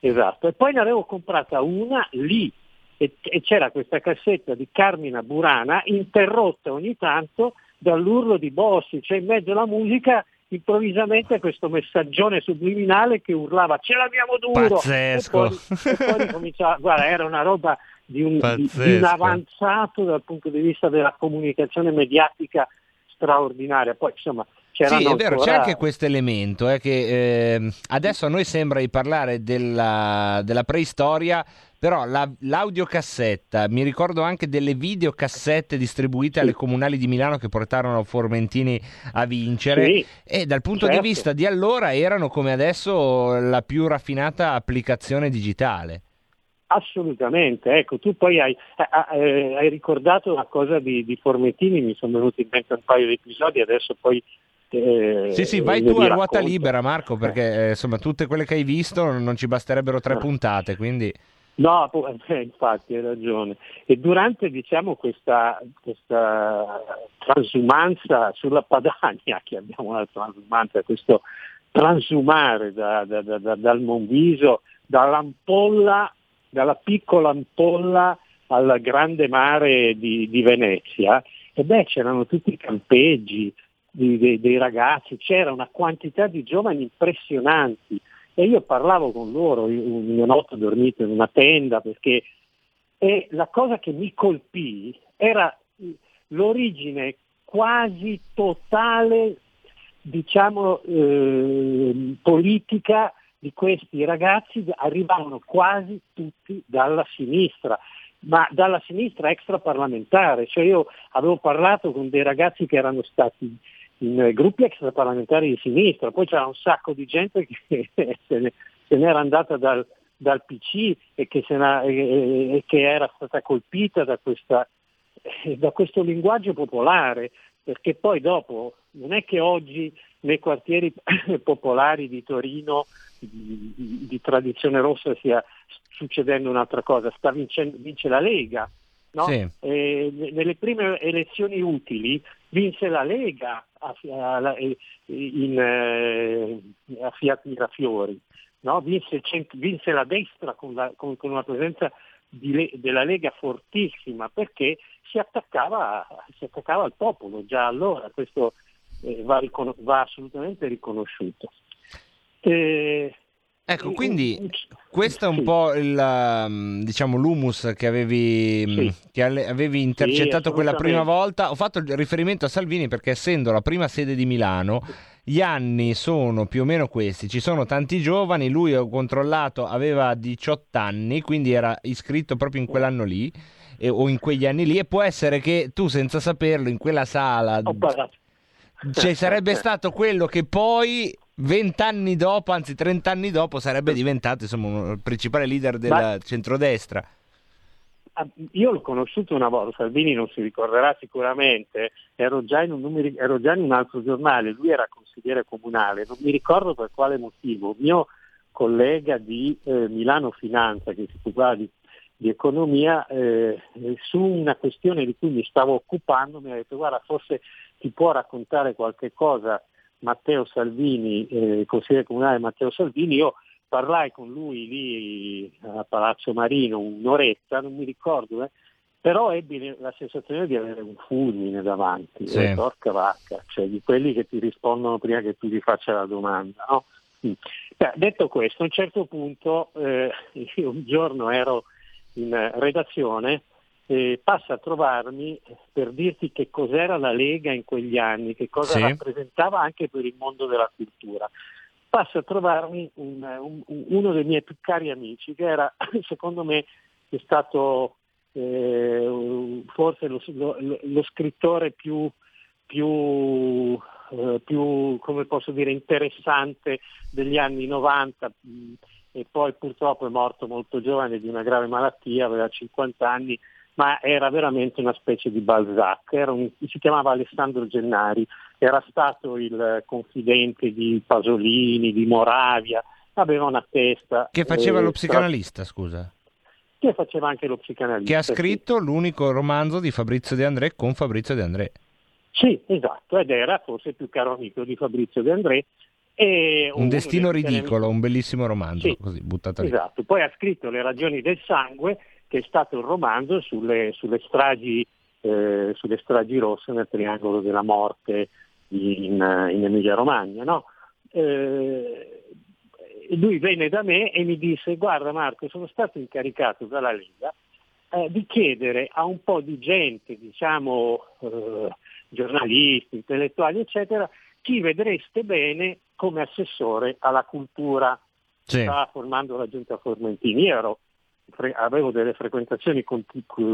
Esatto, e poi ne avevo comprata una lì e, e c'era questa cassetta di Carmina Burana interrotta ogni tanto dall'urlo di Bossi, cioè in mezzo alla musica improvvisamente questo messaggione subliminale che urlava ce l'abbiamo duro! Pazzesco. e poi, e poi ricominciava, guarda era una roba di un, di- di un avanzato dal punto di vista della comunicazione mediatica straordinaria, poi insomma c'erano Sì, è vero, c'è ancora- anche questo elemento, eh, che eh, adesso a noi sembra di parlare della, della preistoria, però la- l'audiocassetta, mi ricordo anche delle videocassette distribuite alle comunali di Milano che portarono Formentini a vincere Sì, e dal punto certo. di vista di allora erano come adesso la più raffinata applicazione digitale. Assolutamente, ecco, tu poi hai, eh, eh, hai ricordato una cosa di, di Formentini, mi sono venuti in mente un paio di episodi, adesso poi... eh, Sì, sì, vai io tu a ruota libera Marco, perché eh, insomma tutte quelle che hai visto non ci basterebbero tre puntate, quindi... No, eh, infatti hai ragione. E durante diciamo, questa, questa transumanza sulla Padania, chiamiamola transumanza, questo transumare da- da- da- dal Monviso, dall'ampolla, dalla piccola ampolla al grande mare di, di Venezia, e beh c'erano tutti i campeggi di- dei- dei ragazzi, c'era una quantità di giovani impressionanti. E io parlavo con loro, io una notte dormito in una tenda perché e la cosa che mi colpì era l'origine quasi totale, diciamo, eh, politica di questi ragazzi arrivavano quasi tutti dalla sinistra, ma dalla sinistra extraparlamentare, cioè io avevo parlato con dei ragazzi che erano stati gruppi extraparlamentari di sinistra, poi c'era un sacco di gente che se ne, se n'era andata dal, dal PC e che, n'ha- e- e che era stata colpita da, questa, eh, da questo linguaggio popolare, perché poi dopo non è che oggi nei quartieri popolari di Torino di, di- di tradizione rossa stia succedendo un'altra cosa, sta vincendo, vince la Lega. No? Sì. Eh, nelle prime elezioni utili vinse la Lega a, a- in, eh, a Fiat Mirafiori, no? vinse, vinse la destra con, la- con- con una presenza di della Lega fortissima perché si attaccava, si attaccava al popolo già allora, questo eh, va, va assolutamente riconosciuto. Eh, Ecco, quindi questo è un po' il, diciamo, l'humus che avevi, mm, che avevi intercettato quella prima volta. Ho fatto il riferimento a Salvini perché essendo la prima sede di Milano, gli anni sono più o meno questi. Ci sono tanti giovani, lui ho controllato aveva 18 anni, quindi era iscritto proprio in quell'anno lì e- o in quegli anni lì e può essere che tu senza saperlo in quella sala cioè, sarebbe stato quello che poi vent'anni dopo, anzi trent'anni dopo, sarebbe diventato insomma il principale leader del Ma- centrodestra. Ah, Io l'ho conosciuto una volta, Salvini non si ricorderà sicuramente, ero già, in un, ero già in un altro giornale, lui era consigliere comunale, non mi ricordo per quale motivo, mio collega di eh, Milano Finanza che si occupava di, di economia, eh, su una questione di cui mi stavo occupando mi ha detto guarda forse ti può raccontare qualche cosa Matteo Salvini, eh, consigliere comunale Matteo Salvini, io parlai con lui lì a Palazzo Marino un'oretta, non mi ricordo, eh, però ebbi la sensazione di avere un fulmine davanti, Sì. eh, porca vacca, cioè di quelli che ti rispondono prima che tu gli faccia la domanda. no? Mm. Beh, detto questo, a un certo punto eh, io un giorno ero in eh, redazione e passa a trovarmi per dirti che cos'era la Lega in quegli anni, che cosa Sì. rappresentava anche per il mondo della cultura. Passa a trovarmi un- un- uno dei miei più cari amici che era, secondo me, è stato eh, forse lo, lo- lo scrittore più, più, eh, più, come posso dire, interessante degli anni 90 mh, e poi purtroppo è morto molto giovane di una grave malattia, aveva 50 anni, ma era veramente una specie di Balzac, Era un- si chiamava Alessandro Gennari, era stato il confidente di Pasolini, di Moravia, aveva una testa. Che faceva eh, lo psicanalista, scusa. Che faceva anche lo psicanalista. Che ha sì. scritto l'unico romanzo di Fabrizio De André con Fabrizio De André. Sì, esatto, ed era forse il più caro amico di Fabrizio De André. Un destino ridicolo, un bellissimo romanzo, Sì, così buttato lì. Esatto, poi ha scritto Le ragioni del sangue, che è stato un romanzo sulle, sulle stragi, eh, sulle stragi rosse nel triangolo della morte in, in Emilia Romagna. No? Eh, lui venne da me e mi disse guarda Marco, sono stato incaricato dalla Lega eh, di chiedere a un po' di gente, diciamo eh, giornalisti, intellettuali, eccetera, chi vedreste bene come assessore alla cultura. Sì. Stava formando la giunta Formentini. Io ero- fre- avevo delle frequentazioni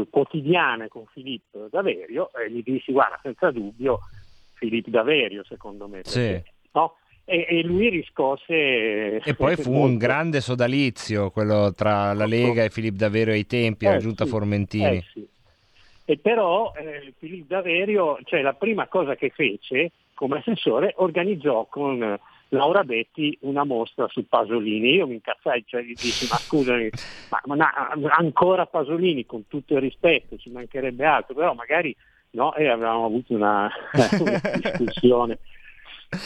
quotidiane con Filippo Daverio e gli dissi guarda senza dubbio Filippo Daverio secondo me. Sì. no? e, e lui riscosse E poi fu un molto. grande sodalizio quello tra la Lega e Filippo Daverio ai tempi, Eh, giunta sì, Formentini. eh, sì. E però eh, Filippo Daverio, cioè la prima cosa che fece come assessore, organizzò con Laura Betti una mostra su Pasolini. Io mi incazzai, cioè gli dissi, ma scusami, ma, ma ancora Pasolini, con tutto il rispetto, ci mancherebbe altro, però magari no, e avevamo avuto una, una discussione.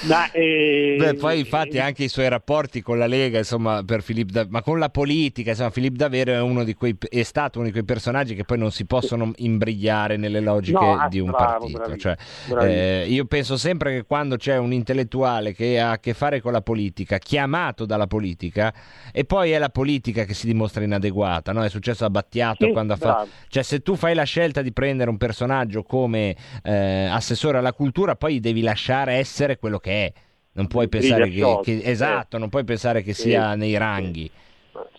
Ma, eh, Beh, poi infatti anche i suoi rapporti con la Lega, insomma, per Filippo Da- ma con la politica, insomma, Filippo Davvero è, uno di quei, è stato uno di quei personaggi che poi non si possono imbrigliare nelle logiche No, ah, di un bravo, partito. Cioè, eh, io penso sempre che quando c'è un intellettuale che ha a che fare con la politica, chiamato dalla politica, e poi è la politica che si dimostra inadeguata, no? È successo a Battiato Sì, quando ha fatto... Cioè, se tu fai la scelta di prendere un personaggio come eh, assessore alla cultura, poi devi lasciare essere quello che è. Non puoi pensare che, che- esatto, non puoi pensare che sia nei ranghi.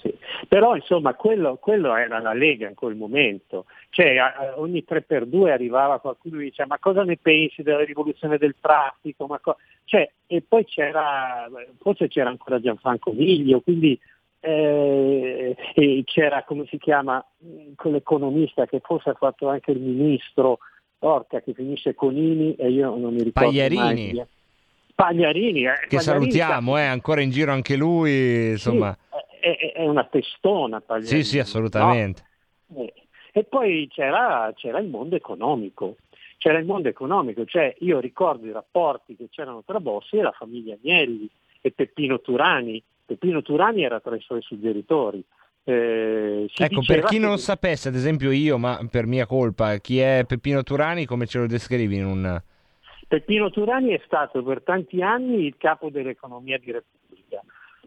Sì. Però insomma quello, quello era la Lega in quel momento, cioè a- ogni 3x2 arrivava qualcuno e diceva ma cosa ne pensi della rivoluzione del traffico? Co-" cioè, e poi c'era, forse c'era ancora Gianfranco Miglio, quindi eh, e c'era come si chiama quell'economista che forse ha fatto anche il ministro, Orca che finisce Conini e io non mi ricordo Pagliarini. mai. Pagliarini, eh, Che Pagliarini salutiamo, è ancora in giro anche lui, insomma. è, è- è una testona Pagliarini. Sì, sì, assolutamente. no? Eh, E poi c'era, c'era il mondo economico, c'era il mondo economico, cioè io ricordo i rapporti che c'erano tra Bossi e la famiglia Agnelli e Peppino Turani. Peppino Turani era tra i suoi suggeritori. Eh, Ecco, per chi che- non sapesse, ad esempio io, ma per mia colpa, chi è Peppino Turani, come ce lo descrivi in un... Peppino Turani è stato per tanti anni il capo dell'economia di Repubblica,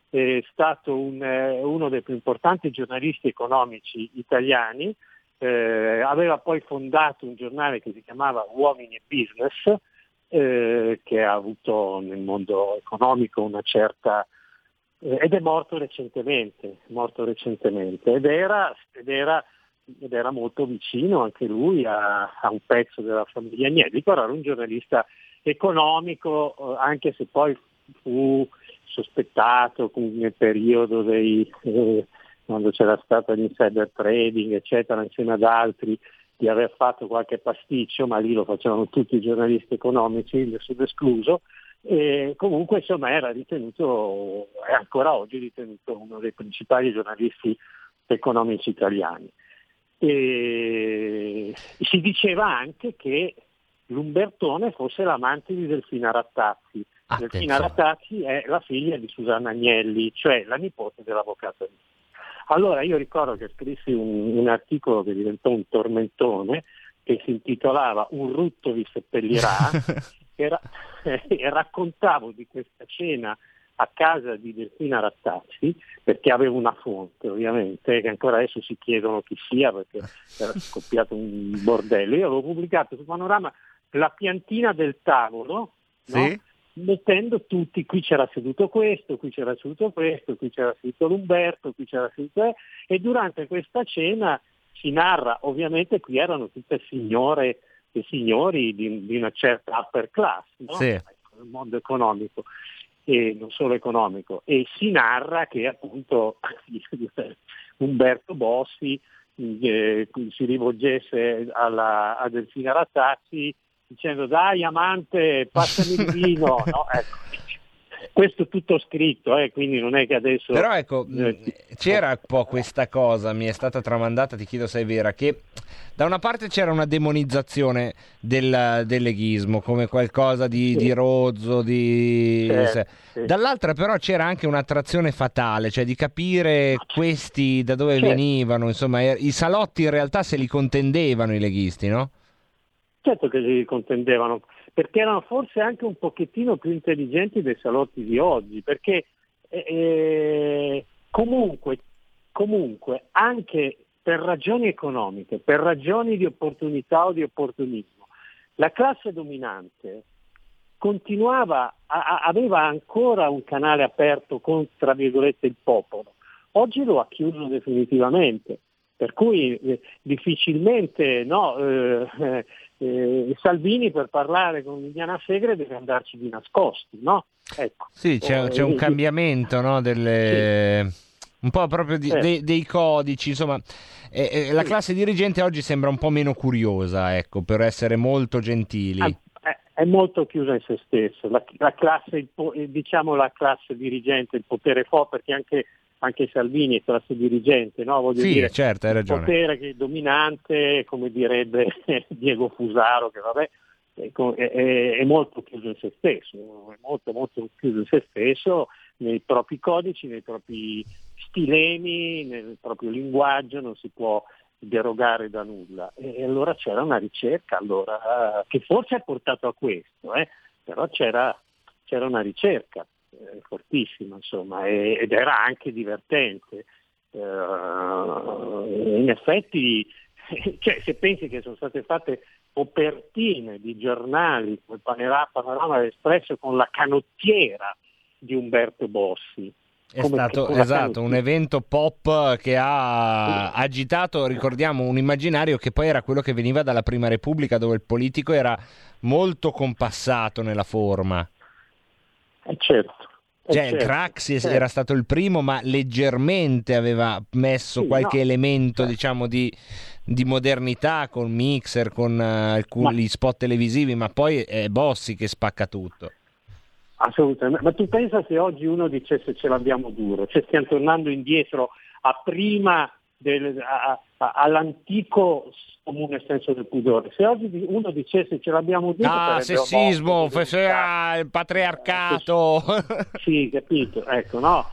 è stato un, eh, uno dei più importanti giornalisti economici italiani, eh, aveva poi fondato un giornale che si chiamava Uomini e Business, eh, che ha avuto nel mondo economico una certa... eh, ed è morto recentemente, morto recentemente ed era, ed era ed era molto vicino anche lui a, a un pezzo della famiglia Agnelli, però era un giornalista economico, eh, anche se poi fu sospettato nel periodo dei, eh, quando c'era stato l'insider trading, eccetera, insieme ad altri, di aver fatto qualche pasticcio, ma lì lo facevano tutti i giornalisti economici, nessuno escluso, e comunque insomma era ritenuto, è ancora oggi ritenuto uno dei principali giornalisti economici italiani. E si diceva anche che l'Umbertone fosse l'amante di Delfina Rattazzi. Delfina Rattazzi è la figlia di Susanna Agnelli, cioè la nipote dell'avvocato. Allora io ricordo che scrissi un, un articolo che diventò un tormentone che si intitolava Un rutto vi seppellirà e, ra- e raccontavo di questa cena a casa di Delfina Rattazzi, perché avevo una fonte ovviamente, che ancora adesso si chiedono chi sia perché era scoppiato un bordello. Io avevo pubblicato su Panorama la piantina del tavolo, no? Sì. mettendo tutti, qui c'era seduto questo, qui c'era seduto questo, qui c'era seduto l'Umberto, qui c'era seduto... E durante questa cena si narra, ovviamente qui erano tutte signore e signori di, di una certa upper class, no? Sì. Nel mondo economico e non solo economico, e si narra che appunto Umberto Bossi eh, si rivolgesse alla, a Delfina Rattazzi dicendo dai amante passami il vino, no? ecco. Questo è tutto scritto, eh, quindi non è che adesso... Però ecco, eh, mh, c'era un po' questa cosa, mi è stata tramandata, ti chiedo se è vera, che da una parte c'era una demonizzazione del, del leghismo come qualcosa di, di rozzo, di... Certo, sì. dall'altra però c'era anche un'attrazione fatale, cioè di capire questi da dove Certo. venivano, insomma eh, i salotti in realtà se li contendevano i leghisti, no? Certo che si contendevano, perché erano forse anche un pochettino più intelligenti dei salotti di oggi, perché eh, eh, comunque, comunque anche per ragioni economiche, per ragioni di opportunità o di opportunismo, la classe dominante continuava, a- aveva ancora un canale aperto con, tra virgolette, il popolo. Oggi lo ha chiuso definitivamente, per cui eh, difficilmente no, eh, eh, eh, Salvini per parlare con Liliana Segre deve andarci di nascosti, no? Ecco. Sì, c'è, Eh, c'è un eh, cambiamento, no? Delle... Un po' proprio di- Sì. dei, dei codici, insomma, eh, eh, la classe dirigente oggi sembra un po' meno curiosa, ecco, per essere molto gentili. Ah, è, molto chiusa in se stesso, la, la classe, il eh, diciamo la classe dirigente, il potere forte, perché anche, anche Salvini è classe dirigente, no? Voglio Sì, dire, certo, hai il ragione. potere che è dominante, come direbbe Diego Fusaro, che vabbè, è, è- è- molto chiuso in se stesso, è molto molto chiuso in se stesso, nei propri codici, nei propri stilemi, nel proprio linguaggio, non si può derogare da nulla. E, allora c'era una ricerca allora, che forse ha portato a questo, eh, però c'era, c'era una ricerca fortissima insomma, e- ed era anche divertente. Eh, in effetti, cioè, se pensi che sono state fatte copertine di giornali come Panorama, Panorama dell'Espresso con la canottiera di Umberto Bossi. È Come- stato esatto, un evento pop che ha agitato, ricordiamo, un immaginario che poi era quello che veniva dalla Prima Repubblica, dove il politico era molto compassato nella forma. Eh, certo. Eh, Cioè, certo, Craxi certo. era stato il primo, ma leggermente aveva messo Sì, qualche no, elemento, diciamo, di, di modernità con mixer, con eh, alcuni spot televisivi, ma poi è Bossi che spacca tutto. Assolutamente, ma tu pensa se oggi uno dicesse ce l'abbiamo duro, cioè stiamo tornando indietro a prima del- a- all'antico comune senso del pudore, se oggi uno dicesse ce l'abbiamo duro Ah, sessismo, fe- ah, il patriarcato. sì, capito, ecco, no.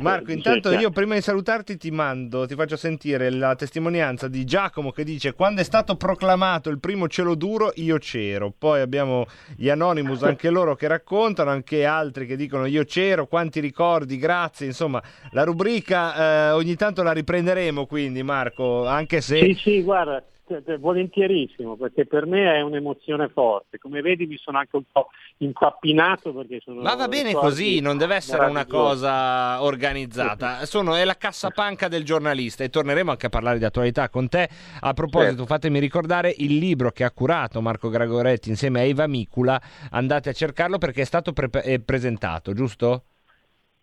Marco, intanto Cioè, io prima di salutarti ti mando, ti faccio sentire la testimonianza di Giacomo che dice quando è stato proclamato il primo cielo duro io c'ero, poi abbiamo gli Anonymous anche loro che raccontano, anche altri che dicono io c'ero, quanti ricordi, grazie, insomma la rubrica eh, ogni tanto la riprenderemo quindi Marco, anche se... Sì, sì, guarda, volentierissimo, perché per me è un'emozione forte. Come vedi mi sono anche un po' impappinato perché sono... Ma va bene così, non deve essere una cosa organizzata. Sono, è la cassapanca del giornalista e torneremo anche a parlare di attualità con te. A proposito, Certo. fatemi ricordare il libro che ha curato Marco Gragoretti insieme a Eva Micula. Andate a cercarlo perché è stato pre- presentato, giusto?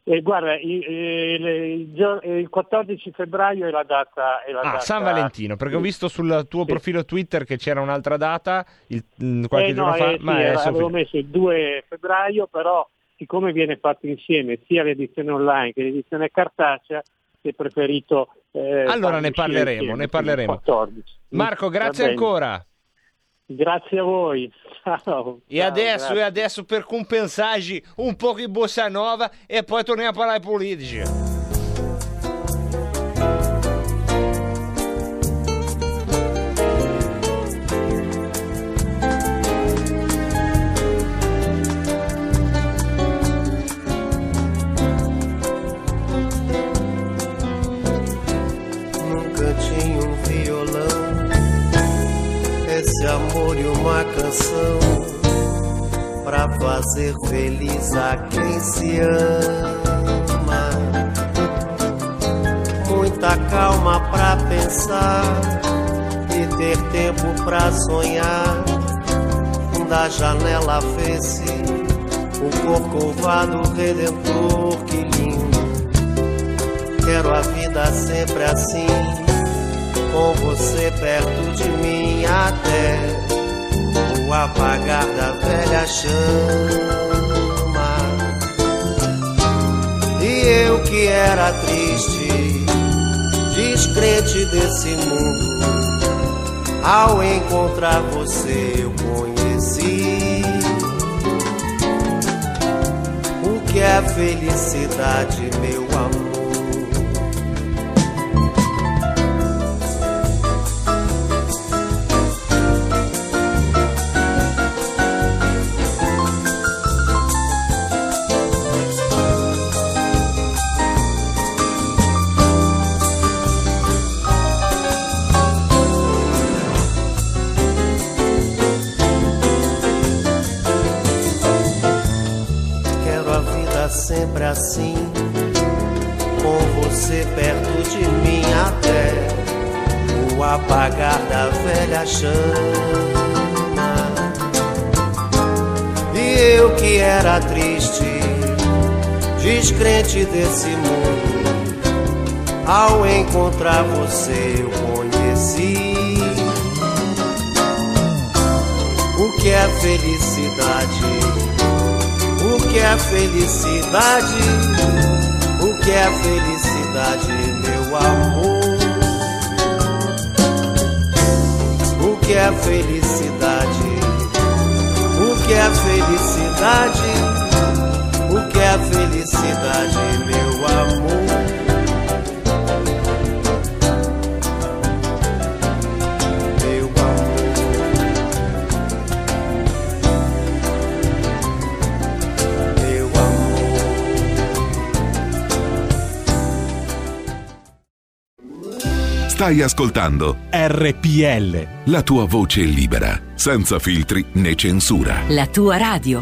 Eh, guarda, il, il- il gio- il 14 febbraio è la data... È la Ah, data- San Valentino, perché ho visto sul tuo profilo Twitter che c'era un'altra data il- mm, qualche Eh, no, giorno fa, eh, sì, ma era- adesso avevo messo il 2 febbraio, però siccome viene fatto insieme sia l'edizione online che l'edizione cartacea, si è preferito... eh, Allora ne parleremo, insieme, ne parleremo. 14. Marco, Va grazie ancora. Grazie a voi. Ciao. E Ciao, adesso, e adesso per compensarci un po' di bossa nova e poi torniamo a parlare politica. Fazer feliz a quem se ama. Muita calma pra pensar e ter tempo pra sonhar. Da janela vê-se o corcovado redentor que lindo. Quero a vida sempre assim, com você perto de mim até apagar da velha chama. E eu que era triste, descrente desse mundo, ao encontrar você eu conheci o que é felicidade, descrente desse mundo, ao encontrar você eu conheci o que é felicidade. O que é felicidade? O que é felicidade, meu amor? O que é felicidade? O que é felicidade? É felicidade, meu amor? Meu meu Stai ascoltando RPL. la tua voce libera, senza filtri né censura. La tua radio.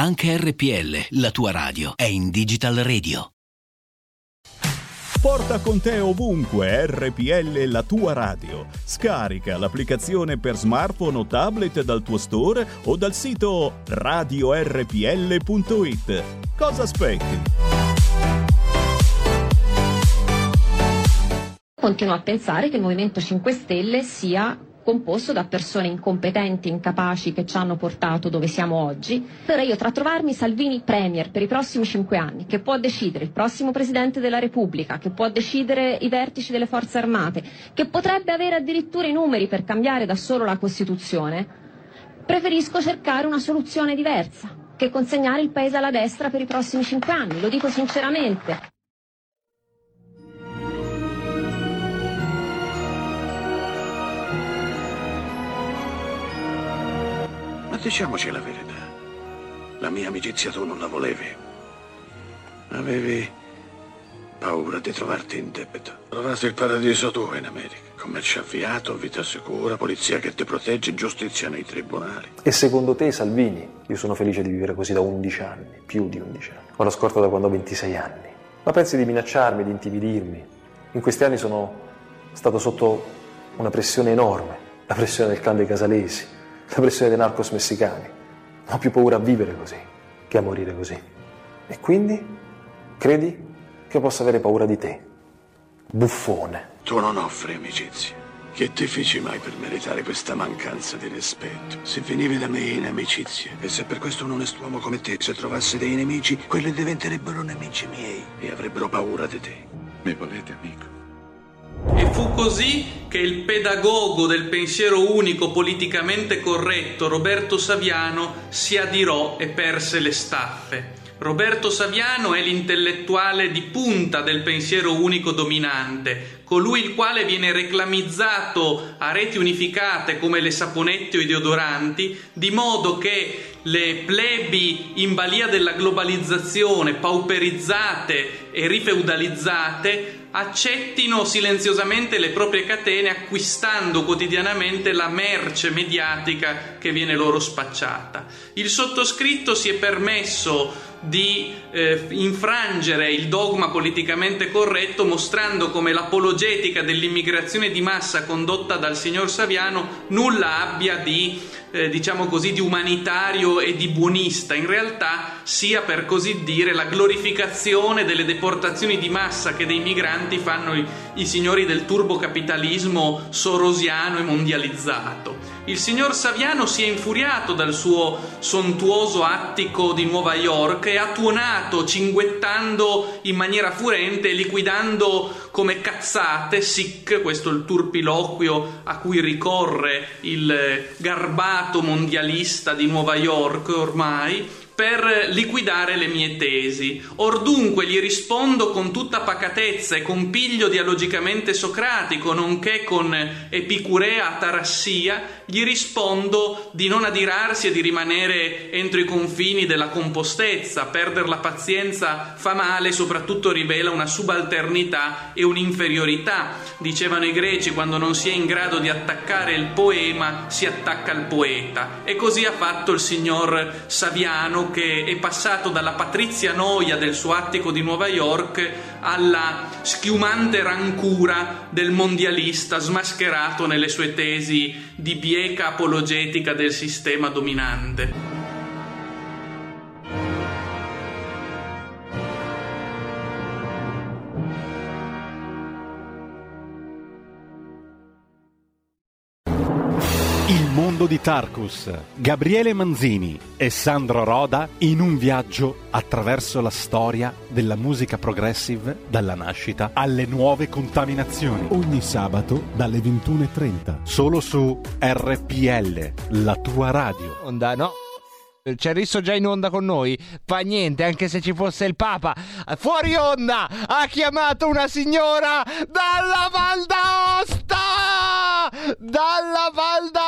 Anche RPL, la tua radio, è in Digital Radio. Porta con te ovunque RPL la tua radio. Scarica l'applicazione per smartphone o tablet dal tuo store o dal sito radiorpl.it. Cosa aspetti? Continuo a pensare che il Movimento 5 Stelle sia composto da persone incompetenti, incapaci che ci hanno portato dove siamo oggi. Allora io tra trovarmi Salvini Premier per i prossimi cinque anni, che può decidere il prossimo Presidente della Repubblica, che può decidere i vertici delle forze armate, che potrebbe avere addirittura i numeri per cambiare da solo la Costituzione, preferisco cercare una soluzione diversa che consegnare il Paese alla destra per i prossimi cinque anni, lo dico sinceramente. Ma diciamoci la verità. La mia amicizia tu non la volevi. Avevi paura di trovarti in debito. Trovasti il paradiso tu in America. Commercio avviato, vita sicura, polizia che ti protegge, giustizia nei tribunali. E secondo te, Salvini, io sono felice di vivere così da 11 anni, più di 11 anni. Ho la scorta da quando ho 26 anni. Ma pensi di minacciarmi, di intimidirmi? In questi anni sono stato sotto una pressione enorme, la pressione del clan dei Casalesi, la pressione dei narcos messicani. Non ho più paura a vivere così che a morire così. E quindi credi che io possa avere paura di te? Buffone. Tu non offri amicizia. Che ti feci mai per meritare questa mancanza di rispetto? Se venivi da me in amicizia, e se per questo un onest'uomo come te, se trovasse dei nemici, quelli diventerebbero nemici miei e avrebbero paura di te. Mi volete, amico? E fu così che il pedagogo del pensiero unico politicamente corretto, Roberto Saviano, si adirò e perse le staffe. Roberto Saviano è l'intellettuale di punta del pensiero unico dominante, colui il quale viene reclamizzato a reti unificate come le saponette o i deodoranti, di modo che le plebi in balia della globalizzazione, pauperizzate e rifeudalizzate, accettino silenziosamente le proprie catene acquistando quotidianamente la merce mediatica che viene loro spacciata. Il sottoscritto si è permesso di eh, infrangere il dogma politicamente corretto mostrando come l'apologetica dell'immigrazione di massa condotta dal signor Saviano nulla abbia di eh, diciamo così di umanitario e di buonista in realtà sia per così dire la glorificazione delle deportazioni di massa che dei migranti fanno i, i signori del turbocapitalismo sorosiano e mondializzato il signor Saviano si è infuriato dal suo sontuoso attico di Nuova York e ha tuonato cinguettando in maniera furente liquidando come cazzate, sic, questo è il turpiloquio a cui ricorre il garbato mondialista di Nuova York ormai, per liquidare le mie tesi. Or dunque gli rispondo con tutta pacatezza e con piglio dialogicamente socratico, nonché con epicurea atarassia, gli rispondo di non adirarsi e di rimanere entro i confini della compostezza. Perdere la pazienza fa male, soprattutto rivela una subalternità e un'inferiorità. Dicevano i greci, quando non si è in grado di attaccare il poema, si attacca al poeta. E così ha fatto il signor Saviano che è passato dalla patrizia noia del suo attico di Nuova York alla schiumante rancura del mondialista smascherato nelle sue tesi di bieca apologetica del sistema dominante. Di Tarkus, Gabriele Manzini e Sandro Roda in un viaggio attraverso la storia della musica progressive dalla nascita alle nuove contaminazioni. Ogni sabato dalle 21.30. Solo su RPL, la tua radio. Onda, no? C'è Risso già in onda con noi? Fa niente, anche se ci fosse il Papa. Fuori onda! Ha chiamato una signora dalla Val d'Aosta! Dalla Val d'Aosta,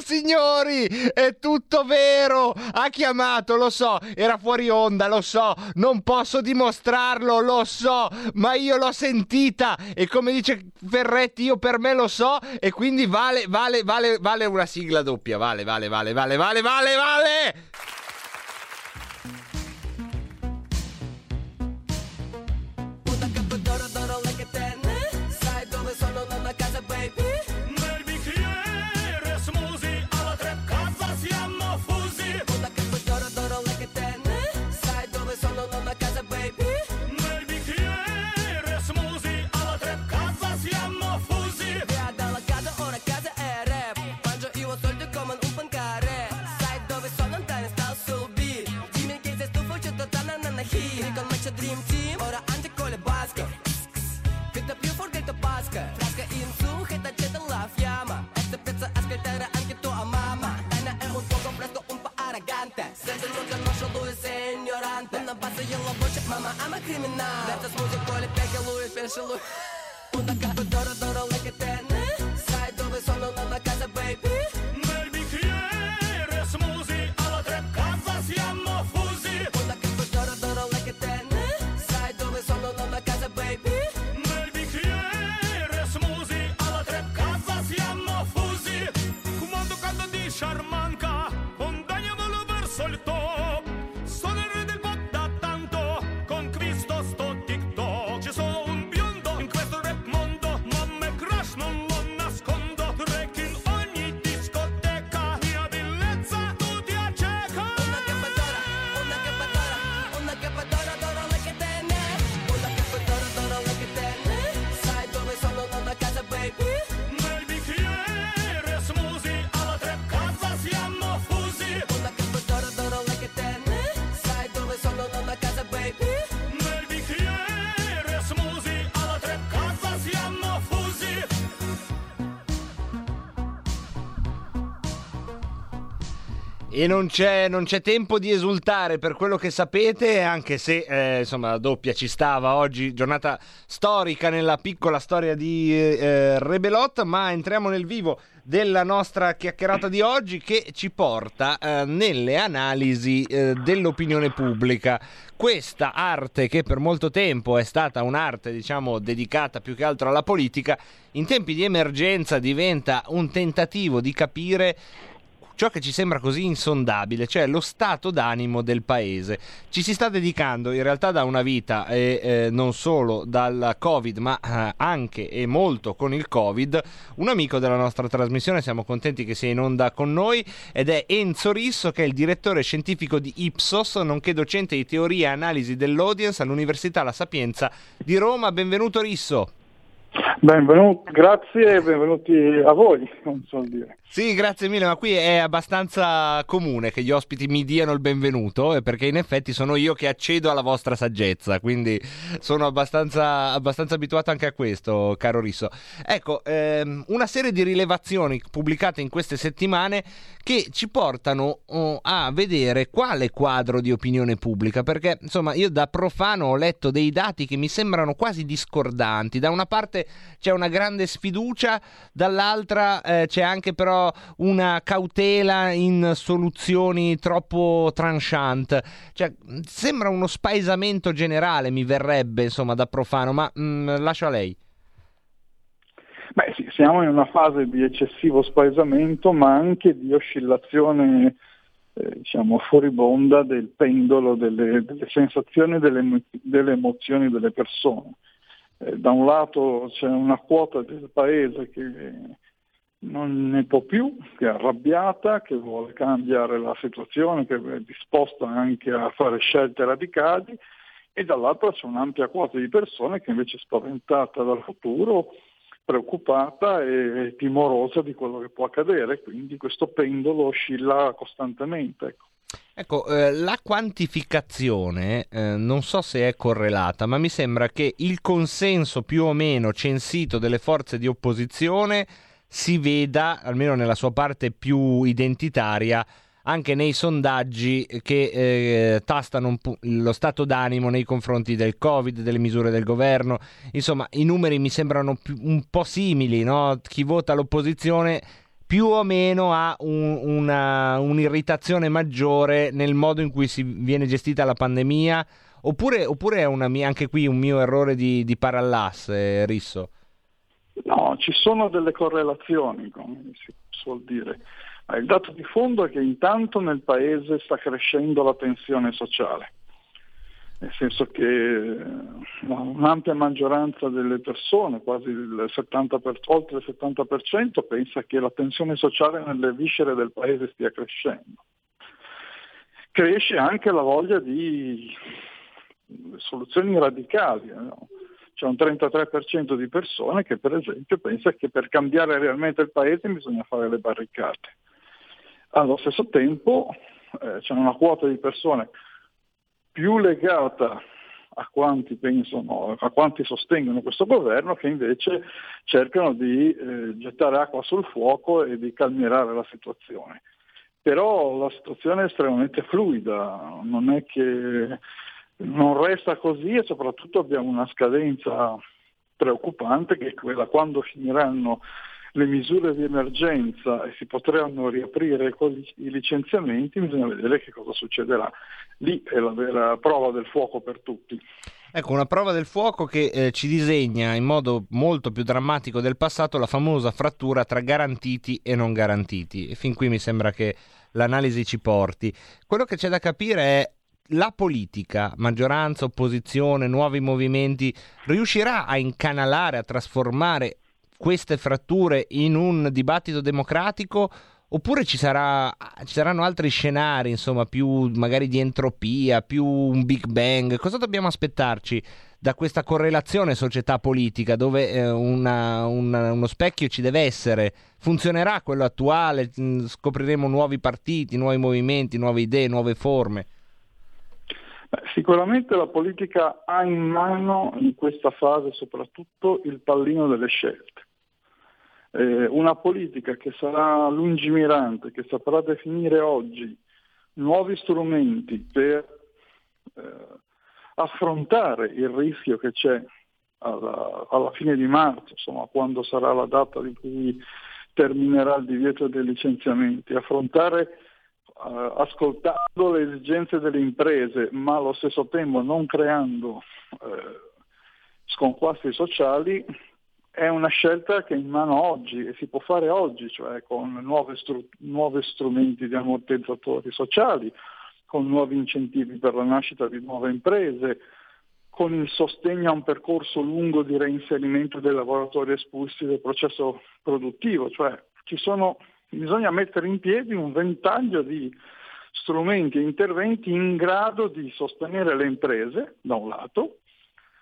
signori! È tutto vero! Ha chiamato, lo so, era fuori onda, lo so, non posso dimostrarlo, lo so, ma io l'ho sentita e come dice Ferretti, io per me lo so e quindi vale, vale, vale, vale una sigla doppia, vale, vale, vale, vale, vale, vale, vale! Sai dove sono nonna casa baby? Arrogante Sente il che non lui sei ignorante Non abbassa io la voce, mamma I'm a criminal Verta smoothie, poi le perché lui pensa lui Una capa d'oro, d'oro, le che tenne Sai dove sono nonna casa, baby? E non c'è, non c'è tempo di esultare per quello che sapete, anche se eh, insomma la doppia ci stava oggi, giornata storica nella piccola storia di eh, Rebelot, ma entriamo nel vivo della nostra chiacchierata di oggi che ci porta eh, nelle analisi eh, dell'opinione pubblica. Questa arte che per molto tempo è stata un'arte, diciamo, dedicata più che altro alla politica, in tempi di emergenza diventa un tentativo di capire ciò che ci sembra così insondabile, cioè lo stato d'animo del paese. Ci si sta dedicando in realtà da una vita e eh, non solo dal Covid, ma eh, anche e molto con il Covid. Un amico della nostra trasmissione, siamo contenti che sia in onda con noi ed è Enzo Risso che è il direttore scientifico di Ipsos, nonché docente di teoria e analisi dell'audience all'Università La Sapienza di Roma. Benvenuto Risso. Benvenuti, grazie e benvenuti a voi, non so dire. Sì, grazie mille, ma qui è abbastanza comune che gli ospiti mi diano il benvenuto, eh, perché in effetti sono io che accedo alla vostra saggezza, quindi sono abbastanza, abbastanza abituato anche a questo, caro Risso. Ecco, ehm, una serie di rilevazioni pubblicate in queste settimane che ci portano oh, a vedere quale quadro di opinione pubblica, perché insomma io da profano ho letto dei dati che mi sembrano quasi discordanti. Da una parte c'è una grande sfiducia, dall'altra eh, c'è anche però una cautela in soluzioni troppo tranchant. Cioè, sembra uno spaesamento generale, mi verrebbe, insomma, da profano, ma mh, lascio a lei. Beh sì, siamo in una fase di eccessivo spaesamento, ma anche di oscillazione eh, diciamo furibonda del pendolo delle, delle sensazioni e delle, delle emozioni delle persone. Eh, da un lato c'è una quota del paese che non ne può più, che è arrabbiata, che vuole cambiare la situazione, che è disposta anche a fare scelte radicali, e dall'altro c'è un'ampia quota di persone che invece è spaventata dal futuro preoccupata e timorosa di quello che può accadere, quindi questo pendolo oscilla costantemente. Ecco. Ecco, eh, la quantificazione eh, non so se è correlata, ma mi sembra che il consenso più o meno censito delle forze di opposizione si veda, almeno nella sua parte più identitaria, anche nei sondaggi che eh, tastano po' lo stato d'animo nei confronti del Covid, delle misure del governo. Insomma, i numeri mi sembrano più, un po' simili, no? Chi vota l'opposizione più o meno ha un, una, un'irritazione maggiore nel modo in cui si viene gestita la pandemia, oppure, oppure è una mia, anche qui un mio errore di, di parallasse, Risso? No, ci sono delle correlazioni, come si suol dire. Il dato di fondo è che intanto nel paese sta crescendo la tensione sociale, nel senso che eh, un'ampia maggioranza delle persone, quasi il 70 per, oltre il 70%, pensa che la tensione sociale nelle viscere del paese stia crescendo. Cresce anche la voglia di soluzioni radicali. No? C'è un 33% di persone che per esempio pensa che per cambiare realmente il paese bisogna fare le barricate. Allo stesso tempo eh, c'è una quota di persone più legata a quanti pensano, a quanti sostengono questo governo che invece cercano di eh, gettare acqua sul fuoco e di calmierare la situazione. Però la situazione è estremamente fluida, non è che non resta così e soprattutto abbiamo una scadenza preoccupante che è quella quando finiranno le misure di emergenza e si potranno riaprire i licenziamenti, bisogna vedere che cosa succederà. Lì è la vera prova del fuoco per tutti. Ecco, una prova del fuoco che eh, ci disegna in modo molto più drammatico del passato la famosa frattura tra garantiti e non garantiti. E fin qui mi sembra che l'analisi ci porti. Quello che c'è da capire è la politica, maggioranza, opposizione, nuovi movimenti, riuscirà a incanalare, a trasformare queste fratture in un dibattito democratico oppure ci, sarà, ci saranno altri scenari, insomma, più magari di entropia, più un Big Bang? Cosa dobbiamo aspettarci da questa correlazione società-politica dove eh, una, una, uno specchio ci deve essere? Funzionerà quello attuale? Mm, scopriremo nuovi partiti, nuovi movimenti, nuove idee, nuove forme? Beh, sicuramente la politica ha in mano in questa fase soprattutto il pallino delle scelte eh, una politica che sarà lungimirante, che saprà definire oggi nuovi strumenti per eh, affrontare il rischio che c'è alla, alla, fine di marzo, insomma, quando sarà la data di cui terminerà il divieto dei licenziamenti, affrontare eh, ascoltando le esigenze delle imprese, ma allo stesso tempo non creando eh, sconquasti sociali, è una scelta che è in mano oggi e si può fare oggi, cioè con nuovi stru- strumenti di ammortizzatori sociali, con nuovi incentivi per la nascita di nuove imprese, con il sostegno a un percorso lungo di reinserimento dei lavoratori espulsi del processo produttivo, cioè sono, bisogna mettere in piedi un ventaglio di strumenti e interventi in grado di sostenere le imprese, da un lato,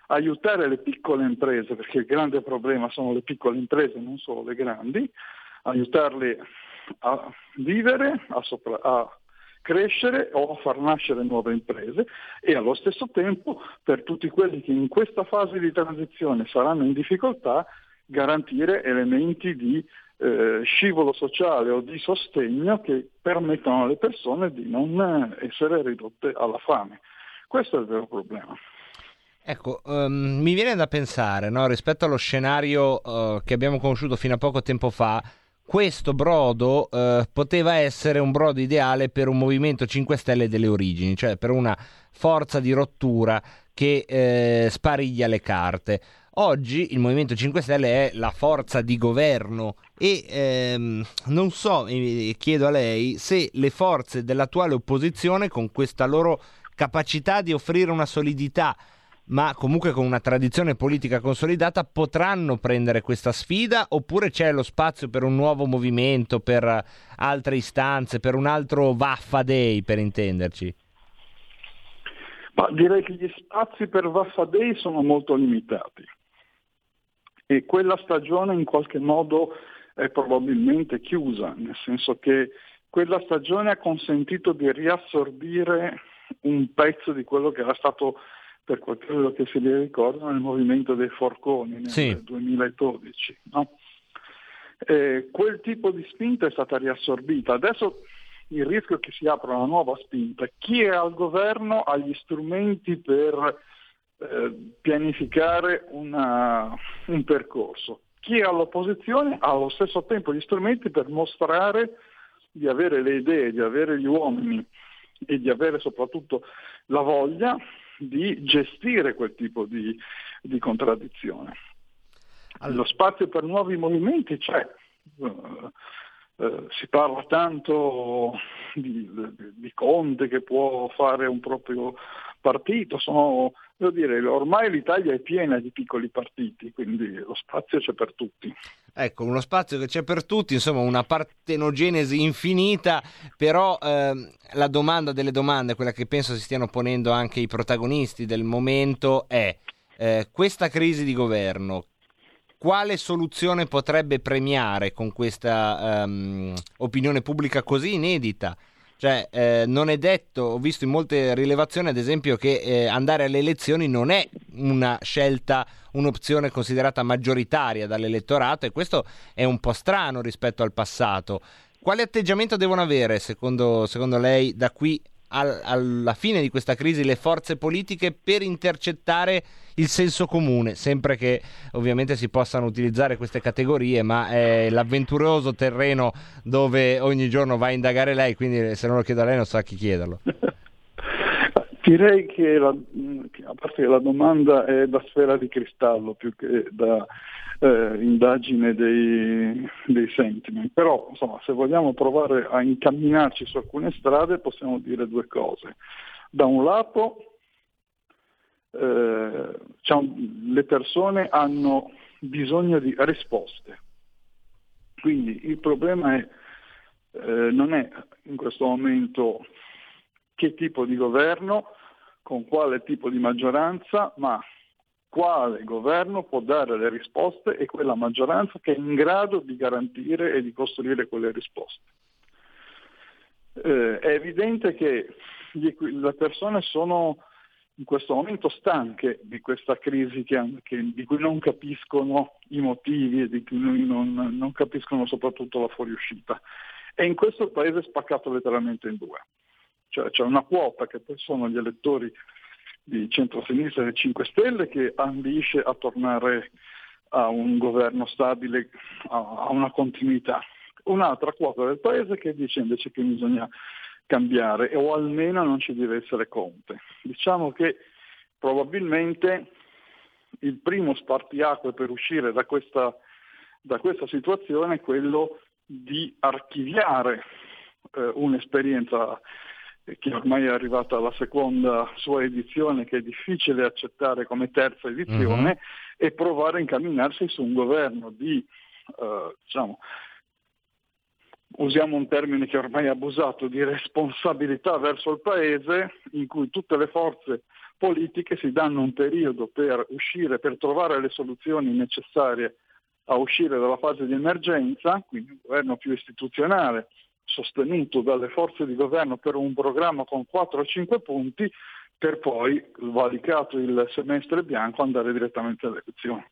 aiutare le piccole imprese, perché il grande problema sono le piccole imprese, non solo le grandi, aiutarle a vivere, a, sopra- a crescere o a far nascere nuove imprese e allo stesso tempo per tutti quelli che in questa fase di transizione saranno in difficoltà garantire elementi di eh, scivolo sociale o di sostegno che permettano alle persone di non essere ridotte alla fame. Questo è il vero problema. Ecco, um, mi viene da pensare, no, rispetto allo scenario uh, che abbiamo conosciuto fino a poco tempo fa, questo brodo uh, poteva essere un brodo ideale per un movimento 5 Stelle delle origini, cioè per una forza di rottura che eh, spariglia le carte. Oggi il Movimento 5 Stelle è la forza di governo e ehm, non so, chiedo a lei, se le forze dell'attuale opposizione con questa loro capacità di offrire una solidità ma comunque con una tradizione politica consolidata potranno prendere questa sfida oppure c'è lo spazio per un nuovo movimento, per altre istanze, per un altro Vaffa per intenderci? Ma direi che gli spazi per Vaffa sono molto limitati. e quella stagione in qualche modo è probabilmente chiusa, nel senso che quella stagione ha consentito di riassorbire un pezzo di quello che era stato, per quello che si ricorda, nel movimento dei forconi nel Sì. 2012. no? Quel tipo di spinta è stata riassorbita. Adesso il rischio è che si apra una nuova spinta. Chi è al governo ha gli strumenti per eh, pianificare una- un percorso. Chi è all'opposizione ha allo stesso tempo gli strumenti per mostrare di avere le idee, di avere gli uomini e di avere soprattutto la voglia di gestire quel tipo di, di contraddizione. Lo spazio per nuovi movimenti c'è. Eh, eh, si parla tanto di, di Conte che può fare un proprio partito, sono, dire, ormai l'Italia è piena di piccoli partiti, quindi lo spazio c'è per tutti. Ecco, uno spazio che c'è per tutti, insomma, una partenogenesi infinita, però ehm, la domanda delle domande, quella che penso si stiano ponendo anche i protagonisti del momento è eh, questa crisi di governo, quale soluzione potrebbe premiare con questa ehm, opinione pubblica così inedita? Cioè, eh, non è detto, ho visto in molte rilevazioni, ad esempio, che eh, andare alle elezioni non è una scelta, un'opzione considerata maggioritaria dall'elettorato e questo è un po' strano rispetto al passato. Quale atteggiamento devono avere, secondo, secondo lei, da qui al- alla fine di questa crisi le forze politiche per intercettare il senso comune, sempre che ovviamente si possano utilizzare queste categorie, ma è l'avventuroso terreno dove ogni giorno va a indagare lei, quindi se non lo chiedo a lei non so a chi chiederlo. Direi che, la- a parte che la domanda è da sfera di cristallo più che da eh, indagine dei, dei sentiment, però insomma, se vogliamo provare a incamminarci su alcune strade possiamo dire due cose. Da un lato eh, un- le persone hanno bisogno di risposte, quindi il problema è, eh, non è in questo momento che tipo di governo, con quale tipo di maggioranza, ma quale governo può dare le risposte e quella maggioranza che è in grado di garantire e di costruire quelle risposte. Eh, è evidente che equi- le persone sono in questo momento stanche di questa crisi che che- di cui non capiscono i motivi e di cui non, non capiscono soprattutto la fuoriuscita. E in questo paese è spaccato letteralmente in due. Cioè c'è una quota che poi sono gli elettori di centrosinistra e 5 Stelle che ambisce a tornare a un governo stabile, a una continuità. Un'altra quota del paese che dice invece che bisogna cambiare o almeno non ci deve essere Conte. Diciamo che probabilmente il primo spartiacque per uscire da questa, da questa situazione è quello di archiviare eh, un'esperienza che ormai è arrivata alla seconda sua edizione, che è difficile accettare come terza edizione, Mhm. e provare a incamminarsi su un governo di, eh, diciamo, usiamo un termine che ormai è abusato, di responsabilità verso il Paese, in cui tutte le forze politiche si danno un periodo per uscire, per trovare le soluzioni necessarie a uscire dalla fase di emergenza, quindi un governo più istituzionale, sostenuto dalle forze di governo per un programma con 4 o 5 punti, per poi, valicato il semestre bianco, andare direttamente alle elezioni.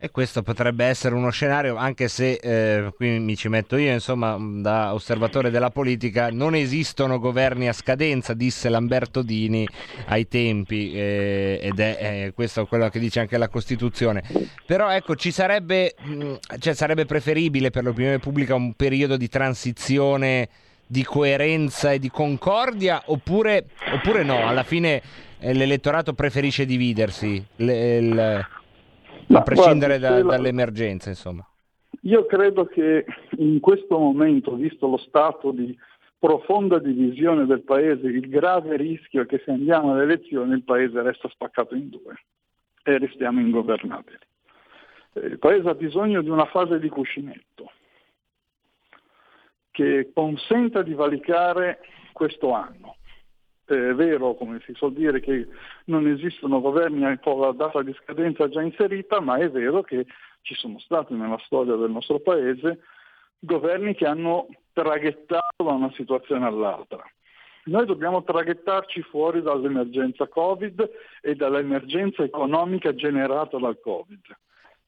E questo potrebbe essere uno scenario, anche se eh, qui mi ci metto io, insomma, da osservatore della politica, non esistono governi a scadenza, disse Lamberto Dini ai tempi, eh, ed è eh, questo quello che dice anche la Costituzione. Però ecco, ci sarebbe, mh, cioè, sarebbe preferibile per l'opinione pubblica un periodo di transizione di coerenza e di concordia oppure, oppure no? Alla fine eh, l'elettorato preferisce dividersi, le- il- a prescindere guardi, da- la- dall'emergenza, insomma. Io credo che in questo momento, visto lo stato di profonda divisione del Paese, il grave rischio è che se andiamo alle elezioni il Paese resta spaccato in due e restiamo ingovernabili. Eh, Il Paese ha bisogno di una fase di cuscinetto che consenta di valicare questo anno. È vero, come si suol dire, che non esistono governi con la data di scadenza già inserita, ma è vero che ci sono stati nella storia del nostro paese governi che hanno traghettato da una situazione all'altra. Noi dobbiamo traghettarci fuori dall'emergenza Covid e dall'emergenza economica generata dal Covid.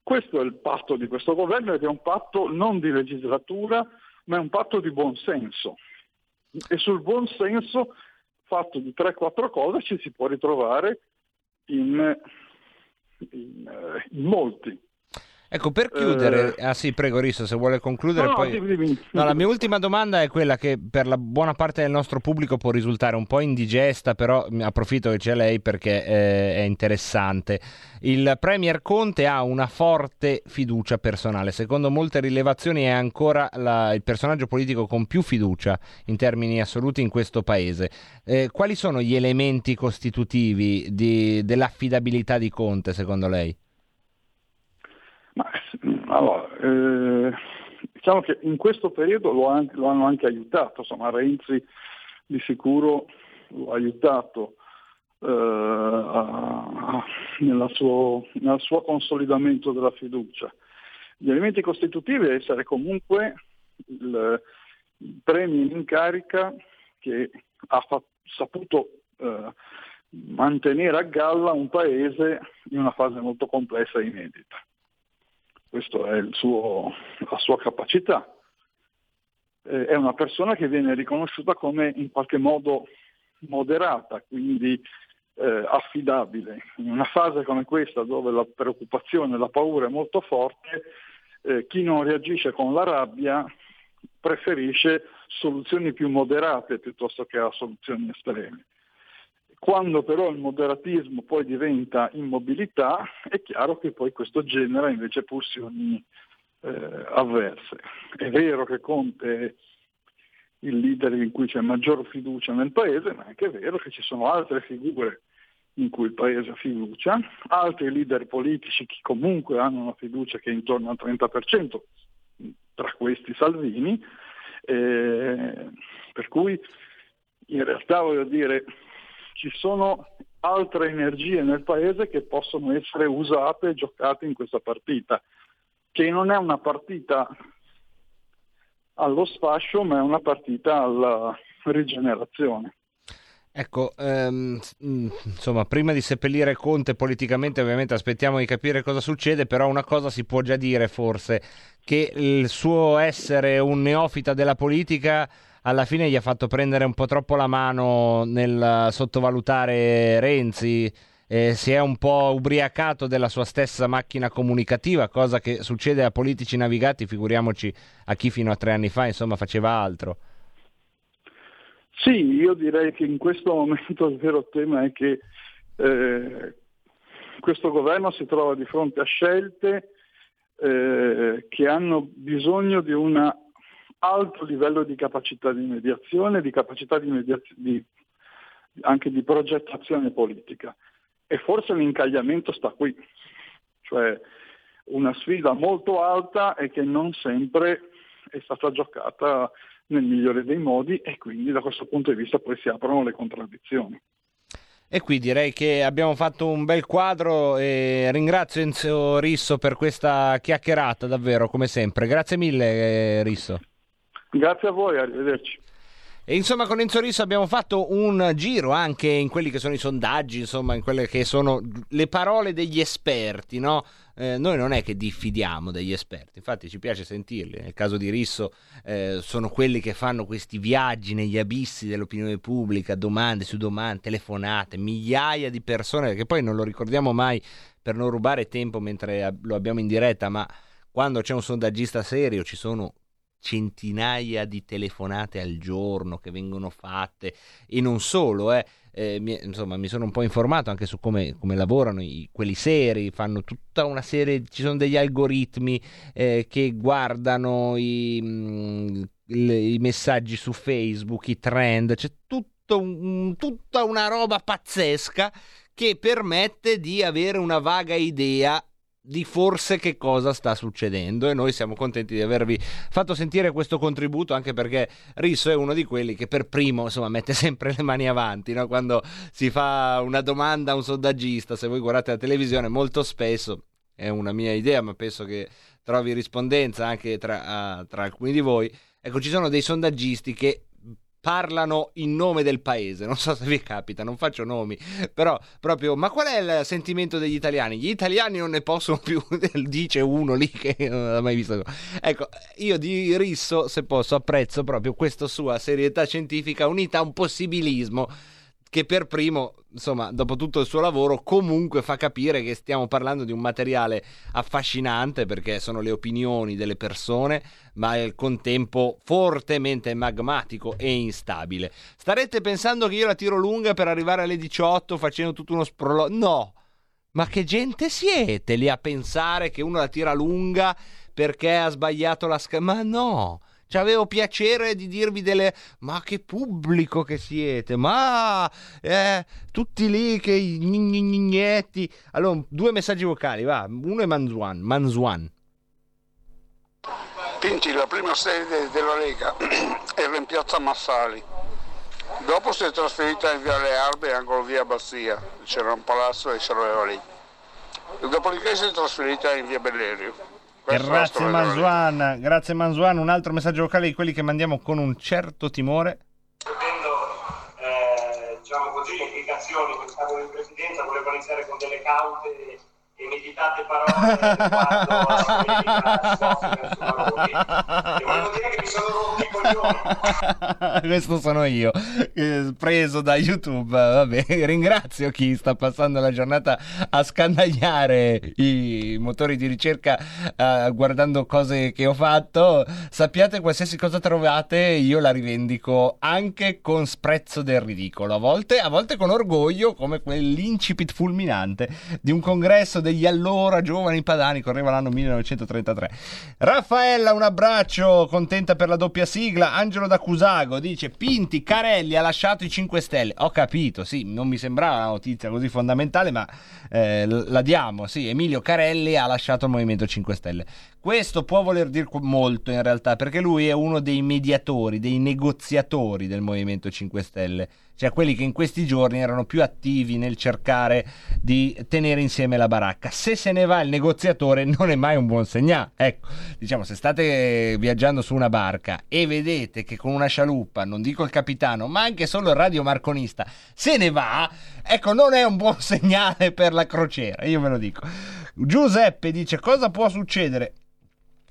Questo è il patto di questo governo ed è un patto non di legislatura, ma è un patto di buon senso. E sul buon senso, fatto di 3-4 cose, ci si può ritrovare in, in, eh, in molti. Ecco, per chiudere, ah sì, prego Risso, se vuole concludere. No, poi... dimmi, dimmi. No, la mia ultima domanda è quella che per la buona parte del nostro pubblico può risultare un po' indigesta, però approfitto che c'è lei perché eh, è interessante. Il Premier Conte ha una forte fiducia personale, secondo molte rilevazioni è ancora la- il personaggio politico con più fiducia in termini assoluti in questo paese. Eh, quali sono gli elementi costitutivi di- dell'affidabilità di Conte, secondo lei? Allora, eh, diciamo che in questo periodo lo, han- lo hanno anche aiutato, insomma Renzi di sicuro lo ha aiutato eh, a- nella suo, nel suo consolidamento della fiducia. Gli elementi costitutivi è essere comunque il, il premio in carica che ha fa- saputo eh, mantenere a galla un paese in una fase molto complessa e inedita. Questa è suo- la sua capacità. Eh, è una persona che viene riconosciuta come in qualche modo moderata, quindi eh, affidabile. In una fase come questa dove la preoccupazione, la paura è molto forte, eh, chi non reagisce con la rabbia preferisce soluzioni più moderate piuttosto che a soluzioni estreme. Quando però il moderatismo poi diventa immobilità, è chiaro che poi questo genera invece pulsioni eh, avverse. È vero che Conte è il leader in cui c'è maggior fiducia nel paese, ma è anche vero che ci sono altre figure in cui il paese ha fiducia, altri leader politici che comunque hanno una fiducia che è intorno al 30%, tra questi Salvini, eh, per cui in realtà voglio dire ci sono altre energie nel paese che possono essere usate e giocate in questa partita, che non è una partita allo sfascio, ma è una partita alla rigenerazione. Ecco, ehm, mh, insomma, prima di seppellire Conte politicamente, ovviamente aspettiamo di capire cosa succede, però una cosa si può già dire forse, che il suo essere un neofita della politica alla fine gli ha fatto prendere un po' troppo la mano nel sottovalutare Renzi, eh, si è un po' ubriacato della sua stessa macchina comunicativa, cosa che succede a politici navigati, figuriamoci a chi fino a tre anni fa, insomma, faceva altro. Sì, io direi che in questo momento il vero tema è che eh, questo governo si trova di fronte a scelte eh, che hanno bisogno di un alto livello di capacità di mediazione, di capacità di mediaz- di- anche di progettazione politica. E forse l'incagliamento sta qui, cioè una sfida molto alta e che non sempre è stata giocata nel migliore dei modi e quindi da questo punto di vista poi si aprono le contraddizioni. E qui direi che abbiamo fatto un bel quadro e ringrazio Enzo Risso per questa chiacchierata, davvero, come sempre. Grazie mille, eh, Risso. Grazie a voi, arrivederci. E insomma con Enzo Risso abbiamo fatto un giro anche in quelli che sono i sondaggi, insomma in quelle che sono le parole degli esperti, no? Eh, noi non è che diffidiamo degli esperti, infatti ci piace sentirli. Nel caso di Risso eh, sono quelli che fanno questi viaggi negli abissi dell'opinione pubblica, domande su domande, telefonate, migliaia di persone, che poi non lo ricordiamo mai per non rubare tempo mentre lo abbiamo in diretta, ma quando c'è un sondaggista serio ci sono centinaia di telefonate al giorno che vengono fatte e non solo, eh. Eh, mi, insomma mi sono un po' informato anche su come, come lavorano i- quelli seri, fanno tutta una serie, ci sono degli algoritmi eh, che guardano i, mm, il- i messaggi su Facebook, i trend, c'è tutto un- tutta una roba pazzesca che permette di avere una vaga idea di forse che cosa sta succedendo e noi siamo contenti di avervi fatto sentire questo contributo anche perché Risso è uno di quelli che per primo insomma mette sempre le mani avanti no? quando si fa una domanda a un sondaggista se voi guardate la televisione molto spesso è una mia idea, ma penso che trovi rispondenza anche tra, ah, tra alcuni di voi. Ecco, ci sono dei sondaggisti che parlano in nome del paese. Non so se vi capita, non faccio nomi, però proprio, ma qual è il sentimento degli italiani? Gli italiani non ne possono più, dice uno lì che non ha mai visto. Ecco, io di Risso, se posso, apprezzo proprio questa sua serietà scientifica unita a un possibilismo che per primo, insomma, dopo tutto il suo lavoro, comunque fa capire che stiamo parlando di un materiale affascinante perché sono le opinioni delle persone, ma al contempo fortemente magmatico e instabile. Starete pensando che io la tiro lunga per arrivare alle 18 facendo tutto uno sprologo? No! Ma che gente siete lì a pensare che uno la tira lunga perché ha sbagliato la scala? Ma no! Avevo piacere di dirvi delle. Ma che pubblico che siete! Ma eh, tutti lì che gnignetti. Allora, due messaggi vocali, va. Uno è Manzuan. Manzuan. Pinti, la prima sede della Lega era in piazza Massali. Dopo si è trasferita in Viale Arbe, angolo via Bastia. C'era un palazzo e aveva lì. Dopodiché si è trasferita in via Bellerio. Grazie. Manzuan. Grazie Manzuan. Un altro messaggio vocale di quelli che mandiamo con un certo timore. eh, diciamo così, le indicazioni che stavano in presidenza volevano iniziare con delle caute e meditate parole riguardo scosse su Maroni. E volevo dire che mi sono rotti i coglioni. Questo sono io, eh, preso da YouTube. Vabbè, ringrazio chi sta passando la giornata a scandagliare i motori di ricerca eh, guardando cose che ho fatto. Sappiate, qualsiasi cosa trovate, io la rivendico anche con sprezzo del ridicolo. A volte, a volte con orgoglio, come quell'incipit fulminante di un congresso degli allora giovani padani, correva l'anno 1933. Raffaella, un abbraccio, contenta per la doppia sigla. Angelo da Cusago dice: Pinti, Carelli ha lasciato i 5 Stelle. Ho capito, sì, non mi sembrava una notizia così fondamentale, ma eh, la diamo. Sì, Emilio Carelli ha lasciato il Movimento 5 Stelle. Questo può voler dire molto in realtà, perché lui è uno dei mediatori, dei negoziatori del Movimento 5 Stelle, cioè quelli che in questi giorni erano più attivi nel cercare di tenere insieme la baracca. Se se ne va il negoziatore non è mai un buon segnale. Ecco, diciamo, se state viaggiando su una barca e vedete che con una scialuppa, non dico il capitano, ma anche solo il radiomarconista se ne va, ecco, non è un buon segnale per la crociera, io ve lo dico. Giuseppe dice cosa può succedere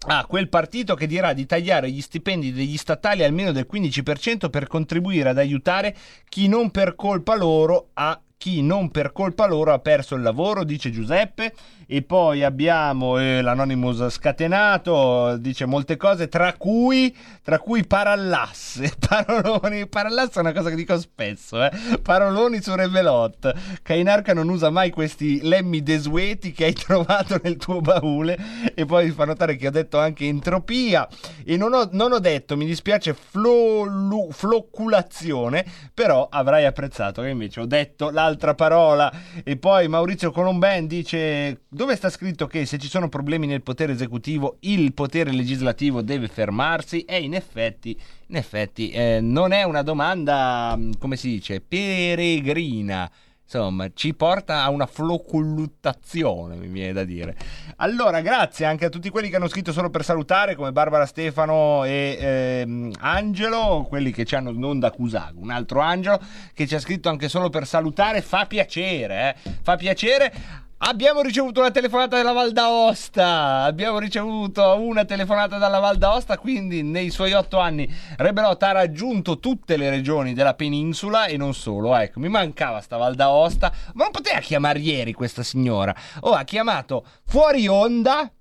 a quel partito che dirà di tagliare gli stipendi degli statali almeno del 15% per contribuire ad aiutare chi non per colpa loro ha chi non per colpa loro ha perso il lavoro, dice Giuseppe. E poi abbiamo eh, l'Anonymous scatenato, dice molte cose, tra cui, tra cui parallasse. Paroloni, parallasse è una cosa che dico spesso, eh. Paroloni su Revelot. Kainarca non usa mai questi lemmi desueti che hai trovato nel tuo baule. E poi vi fa notare che ho detto anche entropia. E non ho, non ho detto, mi dispiace, flolu- flocculazione, però avrai apprezzato che invece ho detto l'altra parola. E poi Maurizio Colomben dice dove sta scritto che se ci sono problemi nel potere esecutivo il potere legislativo deve fermarsi e in effetti, in effetti eh, non è una domanda, mh, come si dice, peregrina. Insomma, ci porta a una floculuttazione, mi viene da dire. Allora, grazie anche a tutti quelli che hanno scritto solo per salutare, come Barbara Stefano e ehm, Angelo, quelli che ci hanno non da Cusago, un altro Angelo che ci ha scritto anche solo per salutare. Fa piacere, eh? Fa piacere. Abbiamo ricevuto una telefonata dalla Val d'Aosta. Abbiamo ricevuto una telefonata dalla Val d'Aosta. Quindi, nei suoi otto anni, Rebelot ha raggiunto tutte le regioni della penisola e non solo. Ecco, mi mancava sta Val d'Aosta. Ma non poteva chiamare ieri questa signora. Oh, ha chiamato fuori onda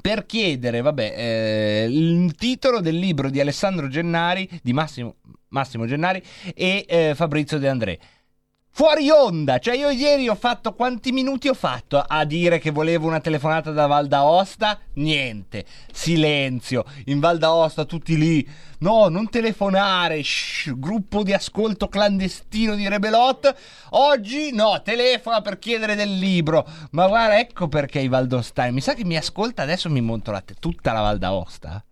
per chiedere, vabbè, eh, il titolo del libro di Alessandro Gennari, di Massimo, Massimo Gennari e eh, Fabrizio De André. Fuori onda, cioè io ieri ho fatto quanti minuti ho fatto a dire che volevo una telefonata da Val d'Aosta? Niente, silenzio, in Val d'Aosta tutti lì, no non telefonare, shh, gruppo di ascolto clandestino di Rebelot, oggi no, telefona per chiedere del libro, ma guarda ecco perché i valdostani, mi sa che mi ascolta adesso mi monto la te- tutta la Val d'Aosta,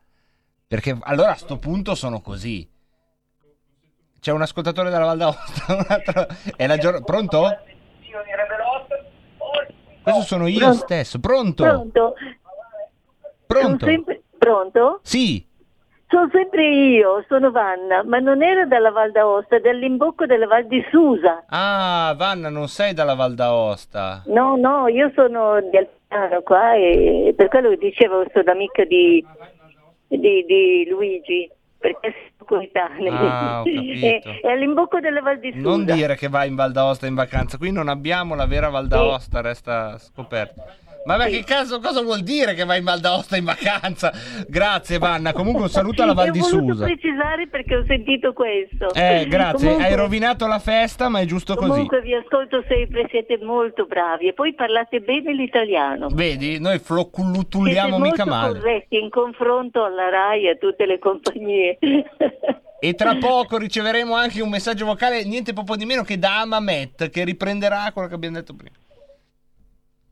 perché allora a sto punto sono così. C'è un ascoltatore della Val d'Aosta, un altro... È la gior- Pronto? Questo sono io Pronto? stesso. Pronto? Pronto? Pronto? Sempre... Pronto? Sì. Sono sempre io, sono Vanna, ma non era dalla Val d'Aosta, dall'imbocco della Val di Susa. Ah, Vanna, non sei dalla Val d'Aosta. No, no, io sono di Alpiano qua e per quello che dicevo sono amica di, di, di Luigi, perché coetanei. Ah, e, e all'imbocco della Val di Susa. Non dire che vai in Val d'Aosta in vacanza, qui non abbiamo la vera Val d'Aosta, resta scoperto. Ma beh, che caso, cosa vuol dire che vai in Val d'Aosta in vacanza? Grazie Vanna, comunque un saluto alla Val di Ho voluto Susa. precisare perché ho sentito questo. Eh, grazie, Comunque- hai rovinato la festa, ma è giusto così. Comunque vi ascolto sempre, siete molto bravi e poi parlate bene l'italiano. Vedi, noi Siete flocculutulliamo mica molto male. corretti in confronto alla RAI e a tutte le compagnie. E tra poco riceveremo anche un messaggio vocale, niente poco di meno che da Amamet, che riprenderà quello che abbiamo detto prima.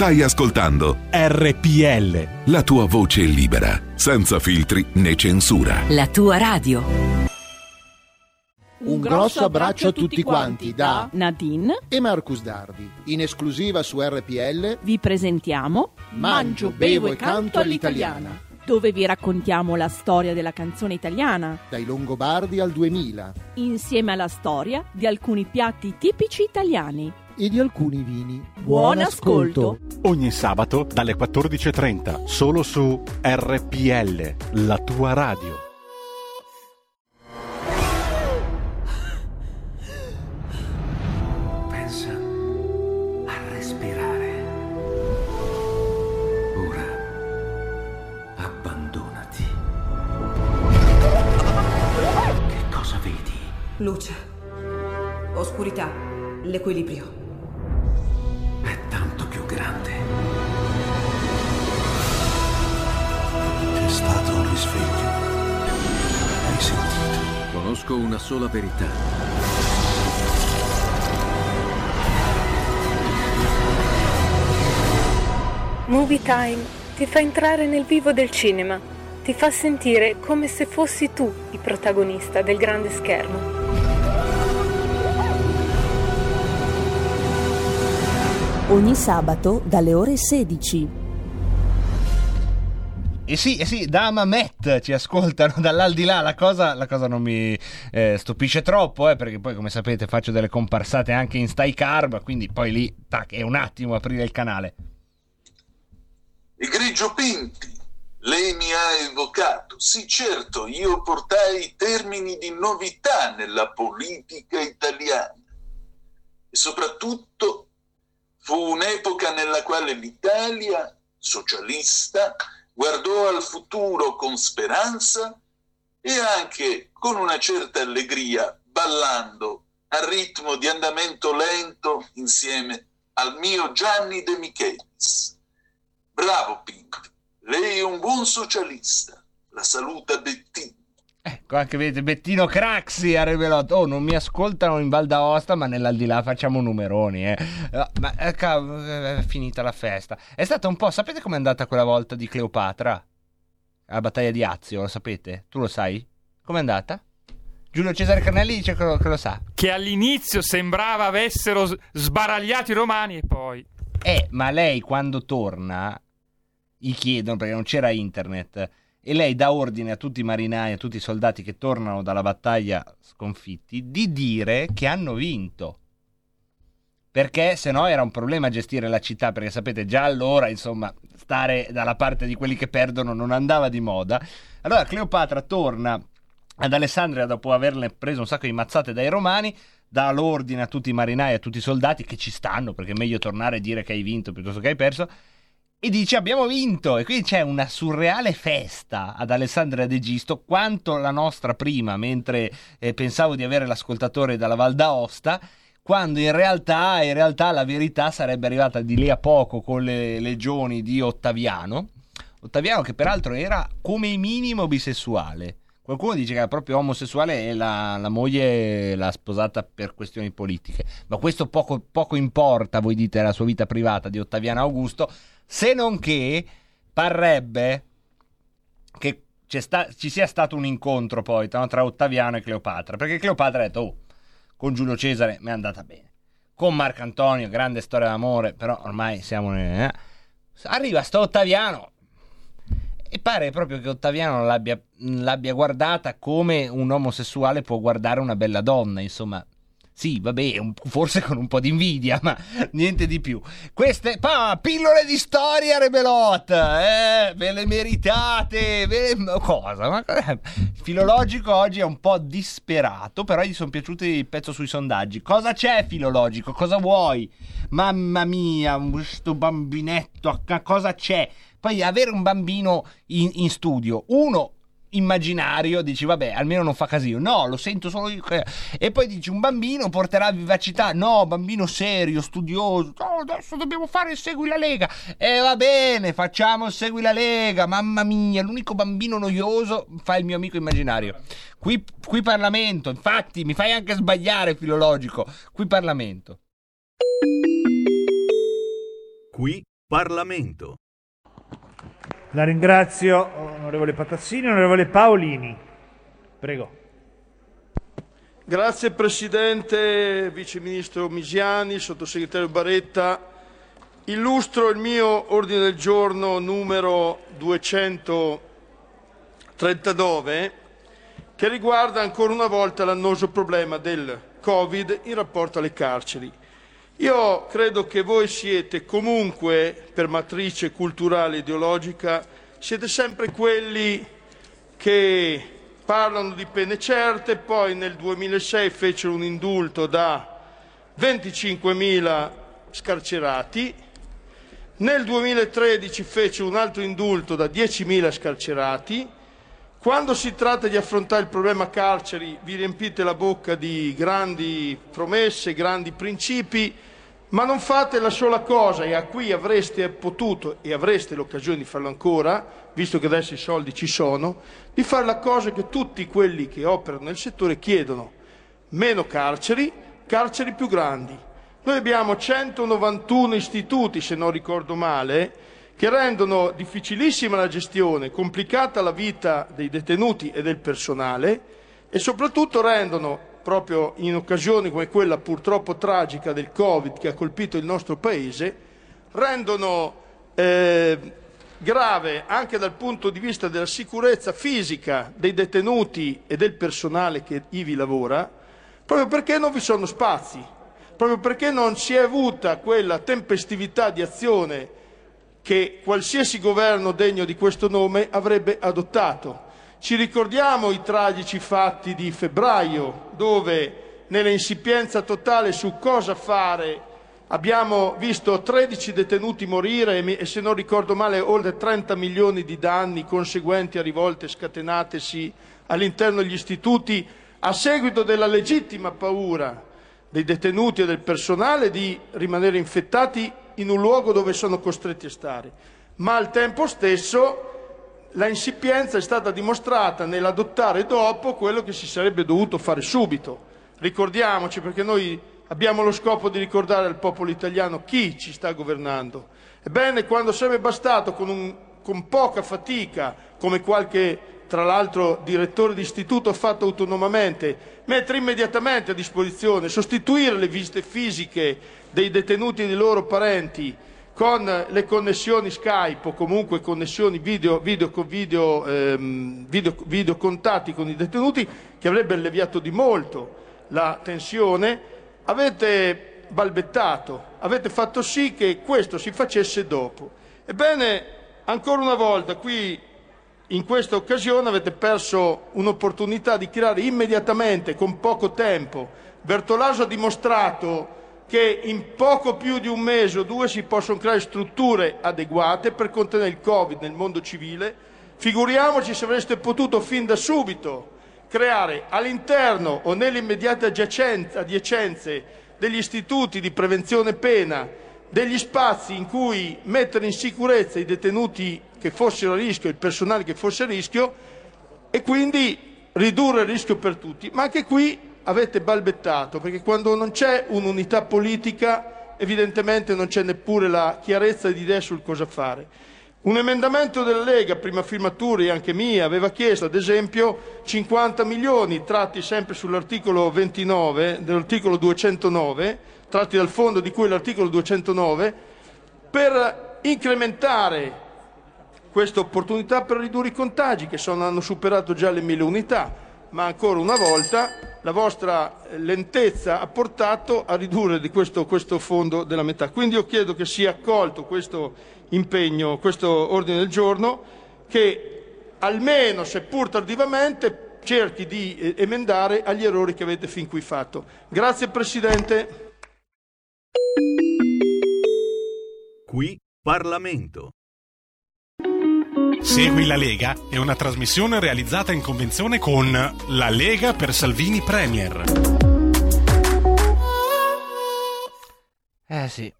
Stai ascoltando RPL. la tua voce libera, senza filtri né censura. La tua radio. Un grosso abbraccio a tutti quanti da Nadine e Marcus Dardi. In esclusiva su RPL vi presentiamo Mangio, bevo e canto all'italiana. dove vi raccontiamo la storia della canzone italiana Dai Longobardi al 2000 insieme alla storia di alcuni piatti tipici italiani. E di alcuni vini. Buon ascolto. Ogni sabato dalle 14.30, solo su RPL, la tua radio. Time ti fa entrare nel vivo del cinema, ti fa sentire come se fossi tu il protagonista del grande schermo. Ogni sabato dalle ore 16. E sì, eh sì, da Amamet ci ascoltano dall'aldilà. La cosa, la cosa non mi eh, stupisce troppo, eh, perché poi, come sapete, faccio delle comparsate anche in Stai Carb. Quindi poi lì, tac, è un attimo aprire il canale. E Grigio Pinti, lei mi ha evocato. Sì, certo, io portai termini di novità nella politica italiana. E soprattutto fu un'epoca nella quale l'Italia socialista guardò al futuro con speranza e anche con una certa allegria, ballando a ritmo di andamento lento insieme al mio Gianni De Michelis. Bravo Pinti, lei è un buon socialista. La saluta Bettini. Ecco, anche vedete, Bettino Craxi a Rebelot. Oh, non mi ascoltano in Val d'Aosta, ma nell'aldilà facciamo numeroni, eh. Eh, Ma eh, è finita la festa. È stata un po'. Sapete com'è andata quella volta di Cleopatra? La battaglia di Azio, lo sapete? Tu lo sai? Com'è andata? Giulio Cesare Carnelli dice che lo, che lo sa. Che all'inizio sembrava avessero sbaragliato i romani e poi... Eh, ma lei quando torna gli chiedono perché non c'era internet e lei dà ordine a tutti i marinai, a tutti i soldati che tornano dalla battaglia sconfitti di dire che hanno vinto. Perché se no era un problema gestire la città, perché sapete già allora, insomma, stare dalla parte di quelli che perdono non andava di moda. Allora Cleopatra torna ad Alessandria dopo averle preso un sacco di mazzate dai romani, dà l'ordine a tutti i marinai a tutti i soldati che ci stanno, perché è meglio tornare e dire che hai vinto piuttosto che hai perso, e dice abbiamo vinto e quindi c'è una surreale festa ad Alessandria d'Egisto quanto la nostra prima mentre eh, pensavo di avere l'ascoltatore dalla Val d'Aosta quando in realtà, in realtà la verità sarebbe arrivata di lì a poco con le legioni di Ottaviano Ottaviano che peraltro era come minimo bisessuale. Qualcuno dice che era proprio omosessuale e la, la moglie l'ha sposata per questioni politiche. Ma questo poco, poco importa, voi dite, la sua vita privata di Ottaviano Augusto, se non che parrebbe che sta- ci sia stato un incontro poi tra, tra Ottaviano e Cleopatra. Perché Cleopatra ha detto, oh, con Giulio Cesare mi è andata bene. Con Marcantonio, grande storia d'amore, però ormai siamo... nel- eh. Arriva sto Ottaviano, e pare proprio che Ottaviano l'abbia, l'abbia guardata come un omosessuale può guardare una bella donna, insomma. Sì, vabbè, un- forse con un po' di invidia, ma niente di più. Queste, pa, pillole di storia, Rebelot, eh, ve le meritate, ve le- cosa? Ma cos'è? Filologico oggi è un po' disperato, però gli sono piaciuti il pezzo sui sondaggi. Cosa c'è, Filologico? Cosa vuoi? Mamma mia, questo bambinetto, cosa c'è? Poi avere un bambino in, in studio, uno immaginario, dici vabbè, almeno non fa casino. No, lo sento solo io. che- E poi dici un bambino porterà vivacità. No, bambino serio, studioso. No, adesso dobbiamo fare il Segui la Lega. E va bene, facciamo il Segui la Lega. Mamma mia, l'unico bambino noioso fa il mio amico immaginario. Qui, qui Parlamento, infatti, mi fai anche sbagliare, filologico. Qui Parlamento. Qui Parlamento. La ringrazio, onorevole Patazzini, onorevole Paolini. Prego. Grazie Presidente, Vice Ministro Misiani, Sottosegretario Baretta. Illustro il mio ordine del giorno numero 239 che riguarda ancora una volta l'annoso problema del Covid in rapporto alle carceri. Io credo che voi siete comunque, per matrice culturale e ideologica, siete sempre quelli che parlano di pene certe, poi nel 2006 fecero un indulto da 25.000 scarcerati, nel 2013 fecero un altro indulto da 10.000 scarcerati, quando si tratta di affrontare il problema carceri vi riempite la bocca di grandi promesse, grandi principi, ma non fate la sola cosa e a cui avreste potuto e avreste l'occasione di farlo ancora, visto che adesso i soldi ci sono, di fare la cosa che tutti quelli che operano nel settore chiedono. Meno carceri, carceri più grandi. Noi abbiamo 191 istituti, se non ricordo male, che rendono difficilissima la gestione, complicata la vita dei detenuti e del personale e soprattutto rendono, proprio in occasioni come quella purtroppo tragica del Covid che ha colpito il nostro Paese, rendono eh, grave anche dal punto di vista della sicurezza fisica dei detenuti e del personale che ivi lavora, proprio perché non vi sono spazi, proprio perché non si è avuta quella tempestività di azione che qualsiasi governo degno di questo nome avrebbe adottato. Ci ricordiamo i tragici fatti di febbraio, dove nella insipienza totale su cosa fare abbiamo visto 13 detenuti morire e se non ricordo male oltre 30 milioni di danni conseguenti a rivolte scatenatesi all'interno degli istituti a seguito della legittima paura dei detenuti e del personale di rimanere infettati in un luogo dove sono costretti a stare. Ma al tempo stesso la insipienza è stata dimostrata nell'adottare dopo quello che si sarebbe dovuto fare subito. Ricordiamoci, perché noi abbiamo lo scopo di ricordare al popolo italiano chi ci sta governando. Ebbene, quando sarebbe bastato con, un- con poca fatica, come qualche tra l'altro direttore di istituto ha fatto autonomamente, mettere immediatamente a disposizione, sostituire le visite fisiche dei detenuti e dei loro parenti con le connessioni Skype o comunque connessioni video, video, video, ehm, video- contatti con i detenuti, che avrebbe alleviato di molto la tensione, avete balbettato, avete fatto sì che questo si facesse dopo. Ebbene, ancora una volta qui in questa occasione avete perso un'opportunità di creare immediatamente, con poco tempo. Bertolaso ha dimostrato che in poco più di un mese o due si possono creare strutture adeguate per contenere il Covid nel mondo civile. Figuriamoci se avreste potuto fin da subito creare all'interno o nelle immediate adiacen- adiacenze degli istituti di prevenzione pena degli spazi in cui mettere in sicurezza i detenuti che fossero a rischio, il personale che fosse a rischio e quindi ridurre il rischio per tutti. Ma anche qui avete balbettato, perché quando non c'è un'unità politica evidentemente non c'è neppure la chiarezza di idee sul cosa fare. Un emendamento della Lega, prima firma Turi e anche mia, aveva chiesto ad esempio 50 milioni tratti sempre sull'articolo 29 dell'articolo 209, tratti dal fondo di cui l'articolo 209, per incrementare questa opportunità per ridurre i contagi che sono, hanno superato già le mille unità, ma ancora una volta la vostra lentezza ha portato a ridurre di questo, questo fondo della metà. Quindi io chiedo che sia accolto questo impegno, questo ordine del giorno, che almeno, seppur tardivamente, cerchi di eh, emendare agli errori che avete fin qui fatto. Grazie Presidente. Qui Parlamento. Segui la Lega è una trasmissione realizzata in convenzione con La Lega per Salvini Premier. Eh sì,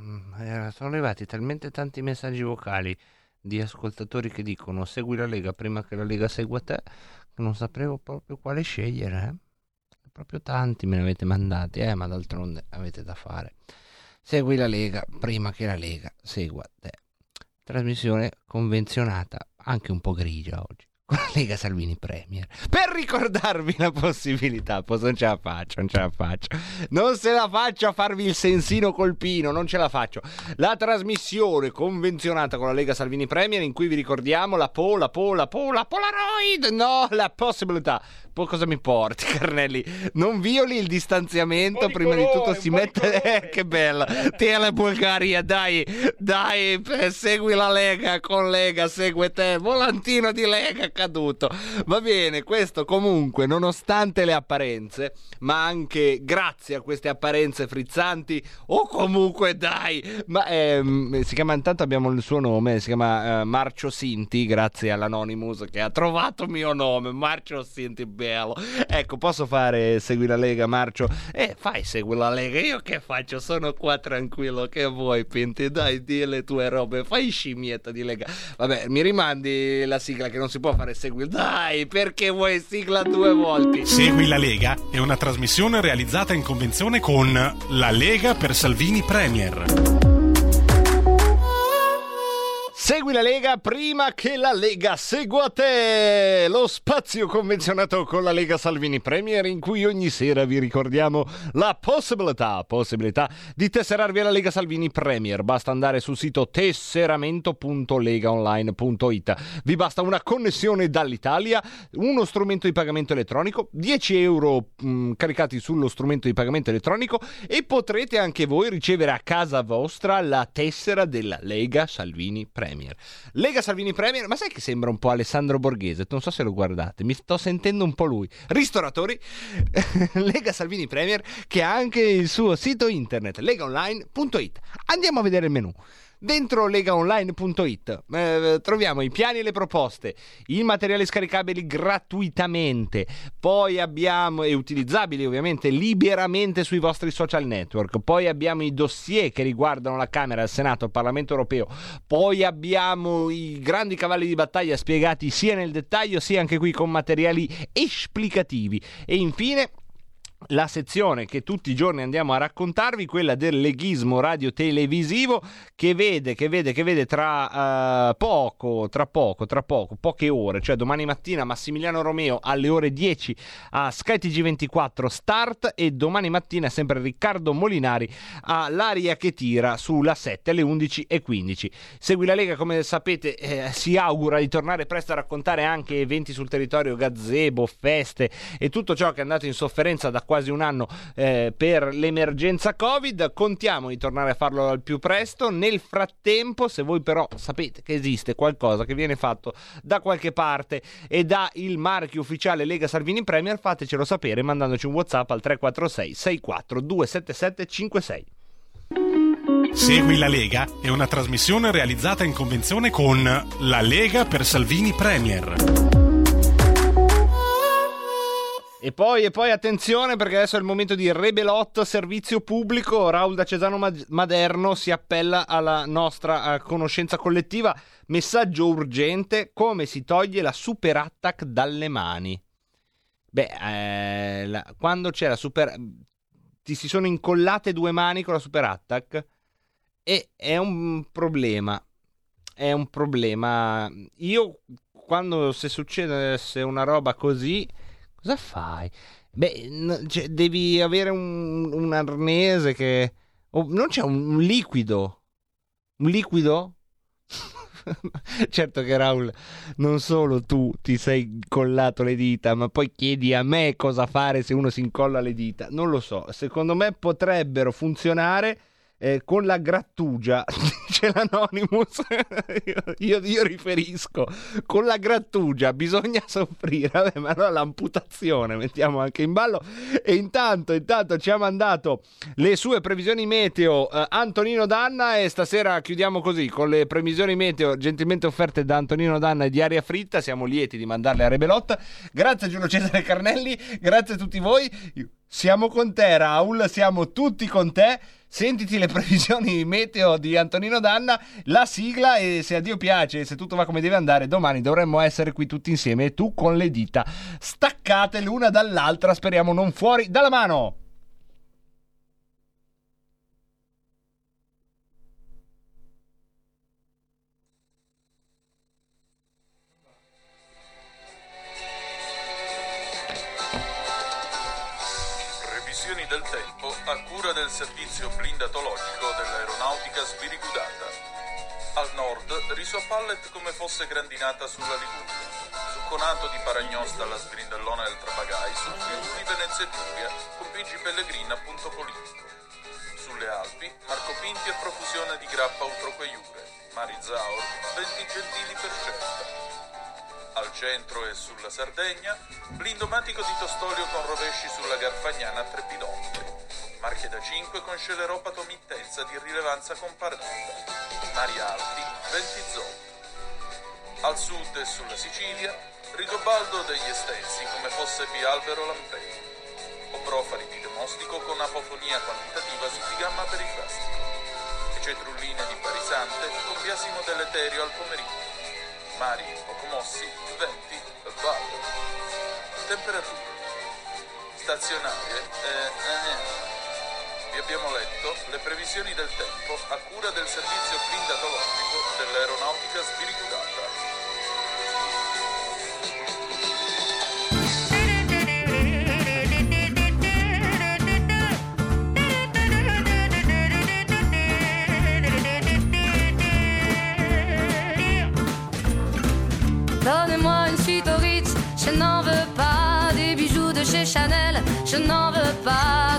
Mm, eh, sono arrivati talmente tanti messaggi vocali di ascoltatori che dicono segui la Lega prima che la Lega segua te, che non sapevo proprio quale scegliere. eh. Proprio tanti me ne avete mandati, eh, ma d'altronde avete da fare. Segui la Lega prima che la Lega segua te. Trasmissione convenzionata, anche un po' grigia oggi. Con la Lega Salvini Premier per ricordarvi la possibilità. Poi non ce la faccio, non ce la faccio. Non se la faccio a farvi il sensino colpino, non ce la faccio. La trasmissione convenzionata con la Lega Salvini Premier in cui vi ricordiamo la po, la po, la po, la Polaroid. No, la possibilità. Poi cosa mi porti, Carnelli? Non violi il distanziamento. di prima di colore, tutto un si di mette. Eh, che bella. Te la Bulgaria, dai, dai, eh, segui la Lega con Lega, segue te. Volantino di Lega caduto. Va bene, questo comunque, nonostante le apparenze, ma anche grazie a queste apparenze frizzanti, o comunque dai, ma ehm, si chiama intanto abbiamo il suo nome, si chiama eh, Marcio Sinti, grazie all'Anonymous che ha trovato il mio nome, Marcio Sinti, bello. Ecco, posso fare Segui la Lega, Marcio? Eh, fai Segui la Lega, io che faccio? Sono qua tranquillo, che vuoi, Pinti? Dai, di le tue robe, fai scimmietta di Lega. Vabbè, mi rimandi la sigla che non si può fare Segui. Dai, perché vuoi sigla due volte? Segui la Lega è una trasmissione realizzata in convenzione con La Lega per Salvini Premier. Segui la Lega prima che la Lega segua te! Lo spazio convenzionato con la Lega Salvini Premier in cui ogni sera vi ricordiamo la possibilità, possibilità di tesserarvi alla Lega Salvini Premier. Basta andare sul sito tesseramento.legaonline.it. Vi basta una connessione dall'Italia, uno strumento di pagamento elettronico, 10 euro mh, caricati sullo strumento di pagamento elettronico e potrete anche voi ricevere a casa vostra la tessera della Lega Salvini Premier. Lega Salvini Premier, ma sai che sembra un po' Alessandro Borghese? Non so se lo guardate, mi sto sentendo un po' lui. Ristoratori, Lega Salvini Premier, che ha anche il suo sito internet legaonline.it. Andiamo a vedere il menu. Dentro legaonline.it eh, troviamo i piani e le proposte, i materiali scaricabili gratuitamente, poi abbiamo e utilizzabili ovviamente liberamente sui vostri social network, poi abbiamo i dossier che riguardano la Camera, il Senato, il Parlamento europeo, poi abbiamo i grandi cavalli di battaglia spiegati sia nel dettaglio sia anche qui con materiali esplicativi. E infine la sezione che tutti i giorni andiamo a raccontarvi, quella del leghismo radio-televisivo, che vede, che vede, che vede tra eh, poco, tra poco, tra poco, poche ore, cioè domani mattina Massimiliano Romeo alle ore 10 a Sky TG24 Start e domani mattina sempre Riccardo Molinari a L'aria che tira sulla 7 alle 11.15. Segui la Lega, come sapete, eh, si augura di tornare presto a raccontare anche eventi sul territorio, gazebo, feste e tutto ciò che è andato in sofferenza da quasi un anno eh, per l'emergenza Covid. Contiamo di tornare a farlo al più presto. Nel frattempo, se voi però sapete che esiste qualcosa che viene fatto da qualche parte e da il marchio ufficiale Lega Salvini Premier, fatecelo sapere mandandoci un WhatsApp al 346 64 277 56. Segui la Lega è una trasmissione realizzata in convenzione con La Lega per Salvini Premier. E poi, e poi attenzione perché adesso è il momento di Rebelot, servizio pubblico. Raul da Cesano Ma- Maderno si appella alla nostra eh, conoscenza collettiva. Messaggio urgente: come si toglie la super attack dalle mani? Beh, eh, la- quando c'è la super. ti si sono incollate due mani con la super attack e è un problema. È un problema. Io, quando se succedesse una roba così, cosa fai? Beh, cioè, devi avere un, un arnese che. o non c'è un, un liquido. Un liquido? certo che Raul, non solo tu ti sei incollato le dita, ma poi chiedi a me cosa fare se uno si incolla le dita. Non lo so, secondo me potrebbero funzionare eh, con la grattugia, dice l'Anonymous. io, io- riferisco, con la grattugia bisogna soffrire, vabbè, ma allora l'amputazione mettiamo anche in ballo. E intanto, intanto ci ha mandato le sue previsioni meteo eh, Antonino Danna e stasera chiudiamo così con le previsioni meteo gentilmente offerte da Antonino Danna e di Aria Fritta. Siamo lieti di mandarle a Rebelot. Grazie Giulio Cesare Carnelli, grazie a tutti voi. Siamo con te, Raul, siamo tutti con te. Sentiti le previsioni meteo di Antonino Danna, la sigla e se a Dio piace, se tutto va come deve andare, domani dovremmo essere qui tutti insieme e tu con le dita staccate l'una dall'altra, speriamo non fuori dalla mano. Del servizio blindatologico dell'aeronautica svirigudata. Al nord, riso pallet come fosse grandinata sulla Liguria. Zucconato di paragnosta alla sgrindellona del Trapagai sul Friuli Venezia Giulia con Pigi Pellegrin a punto politico. Sulle Alpi, Marco Pinti e profusione di grappa utroqueiure. Mari Zaur, venti gentili per scelta. Al centro e sulla Sardegna, blindomatico di Tostolio con rovesci sulla Garfagnana a Trepidonte. Marche da 5 con sceleropato mittenza di rilevanza comparata. Mari alti, venti zone. Al sud e sulla Sicilia, Rigobaldo degli Estensi come fosse Pialbero Lampredi. Obrofari di Demostico con apofonia quantitativa su Gamma per i fasti. E cetrulline di Parisante con biasimo deleterio al pomeriggio. Mari poco mossi, venti e ballo. Temperature. Stazionarie e... eh, abbiamo letto le previsioni del tempo a cura del servizio blindatologico dell'aeronautica svirigudata. Donnez-moi une suite au Ritz, je n'en veux pas. Des bijoux de chez Chanel, je n'en veux pas.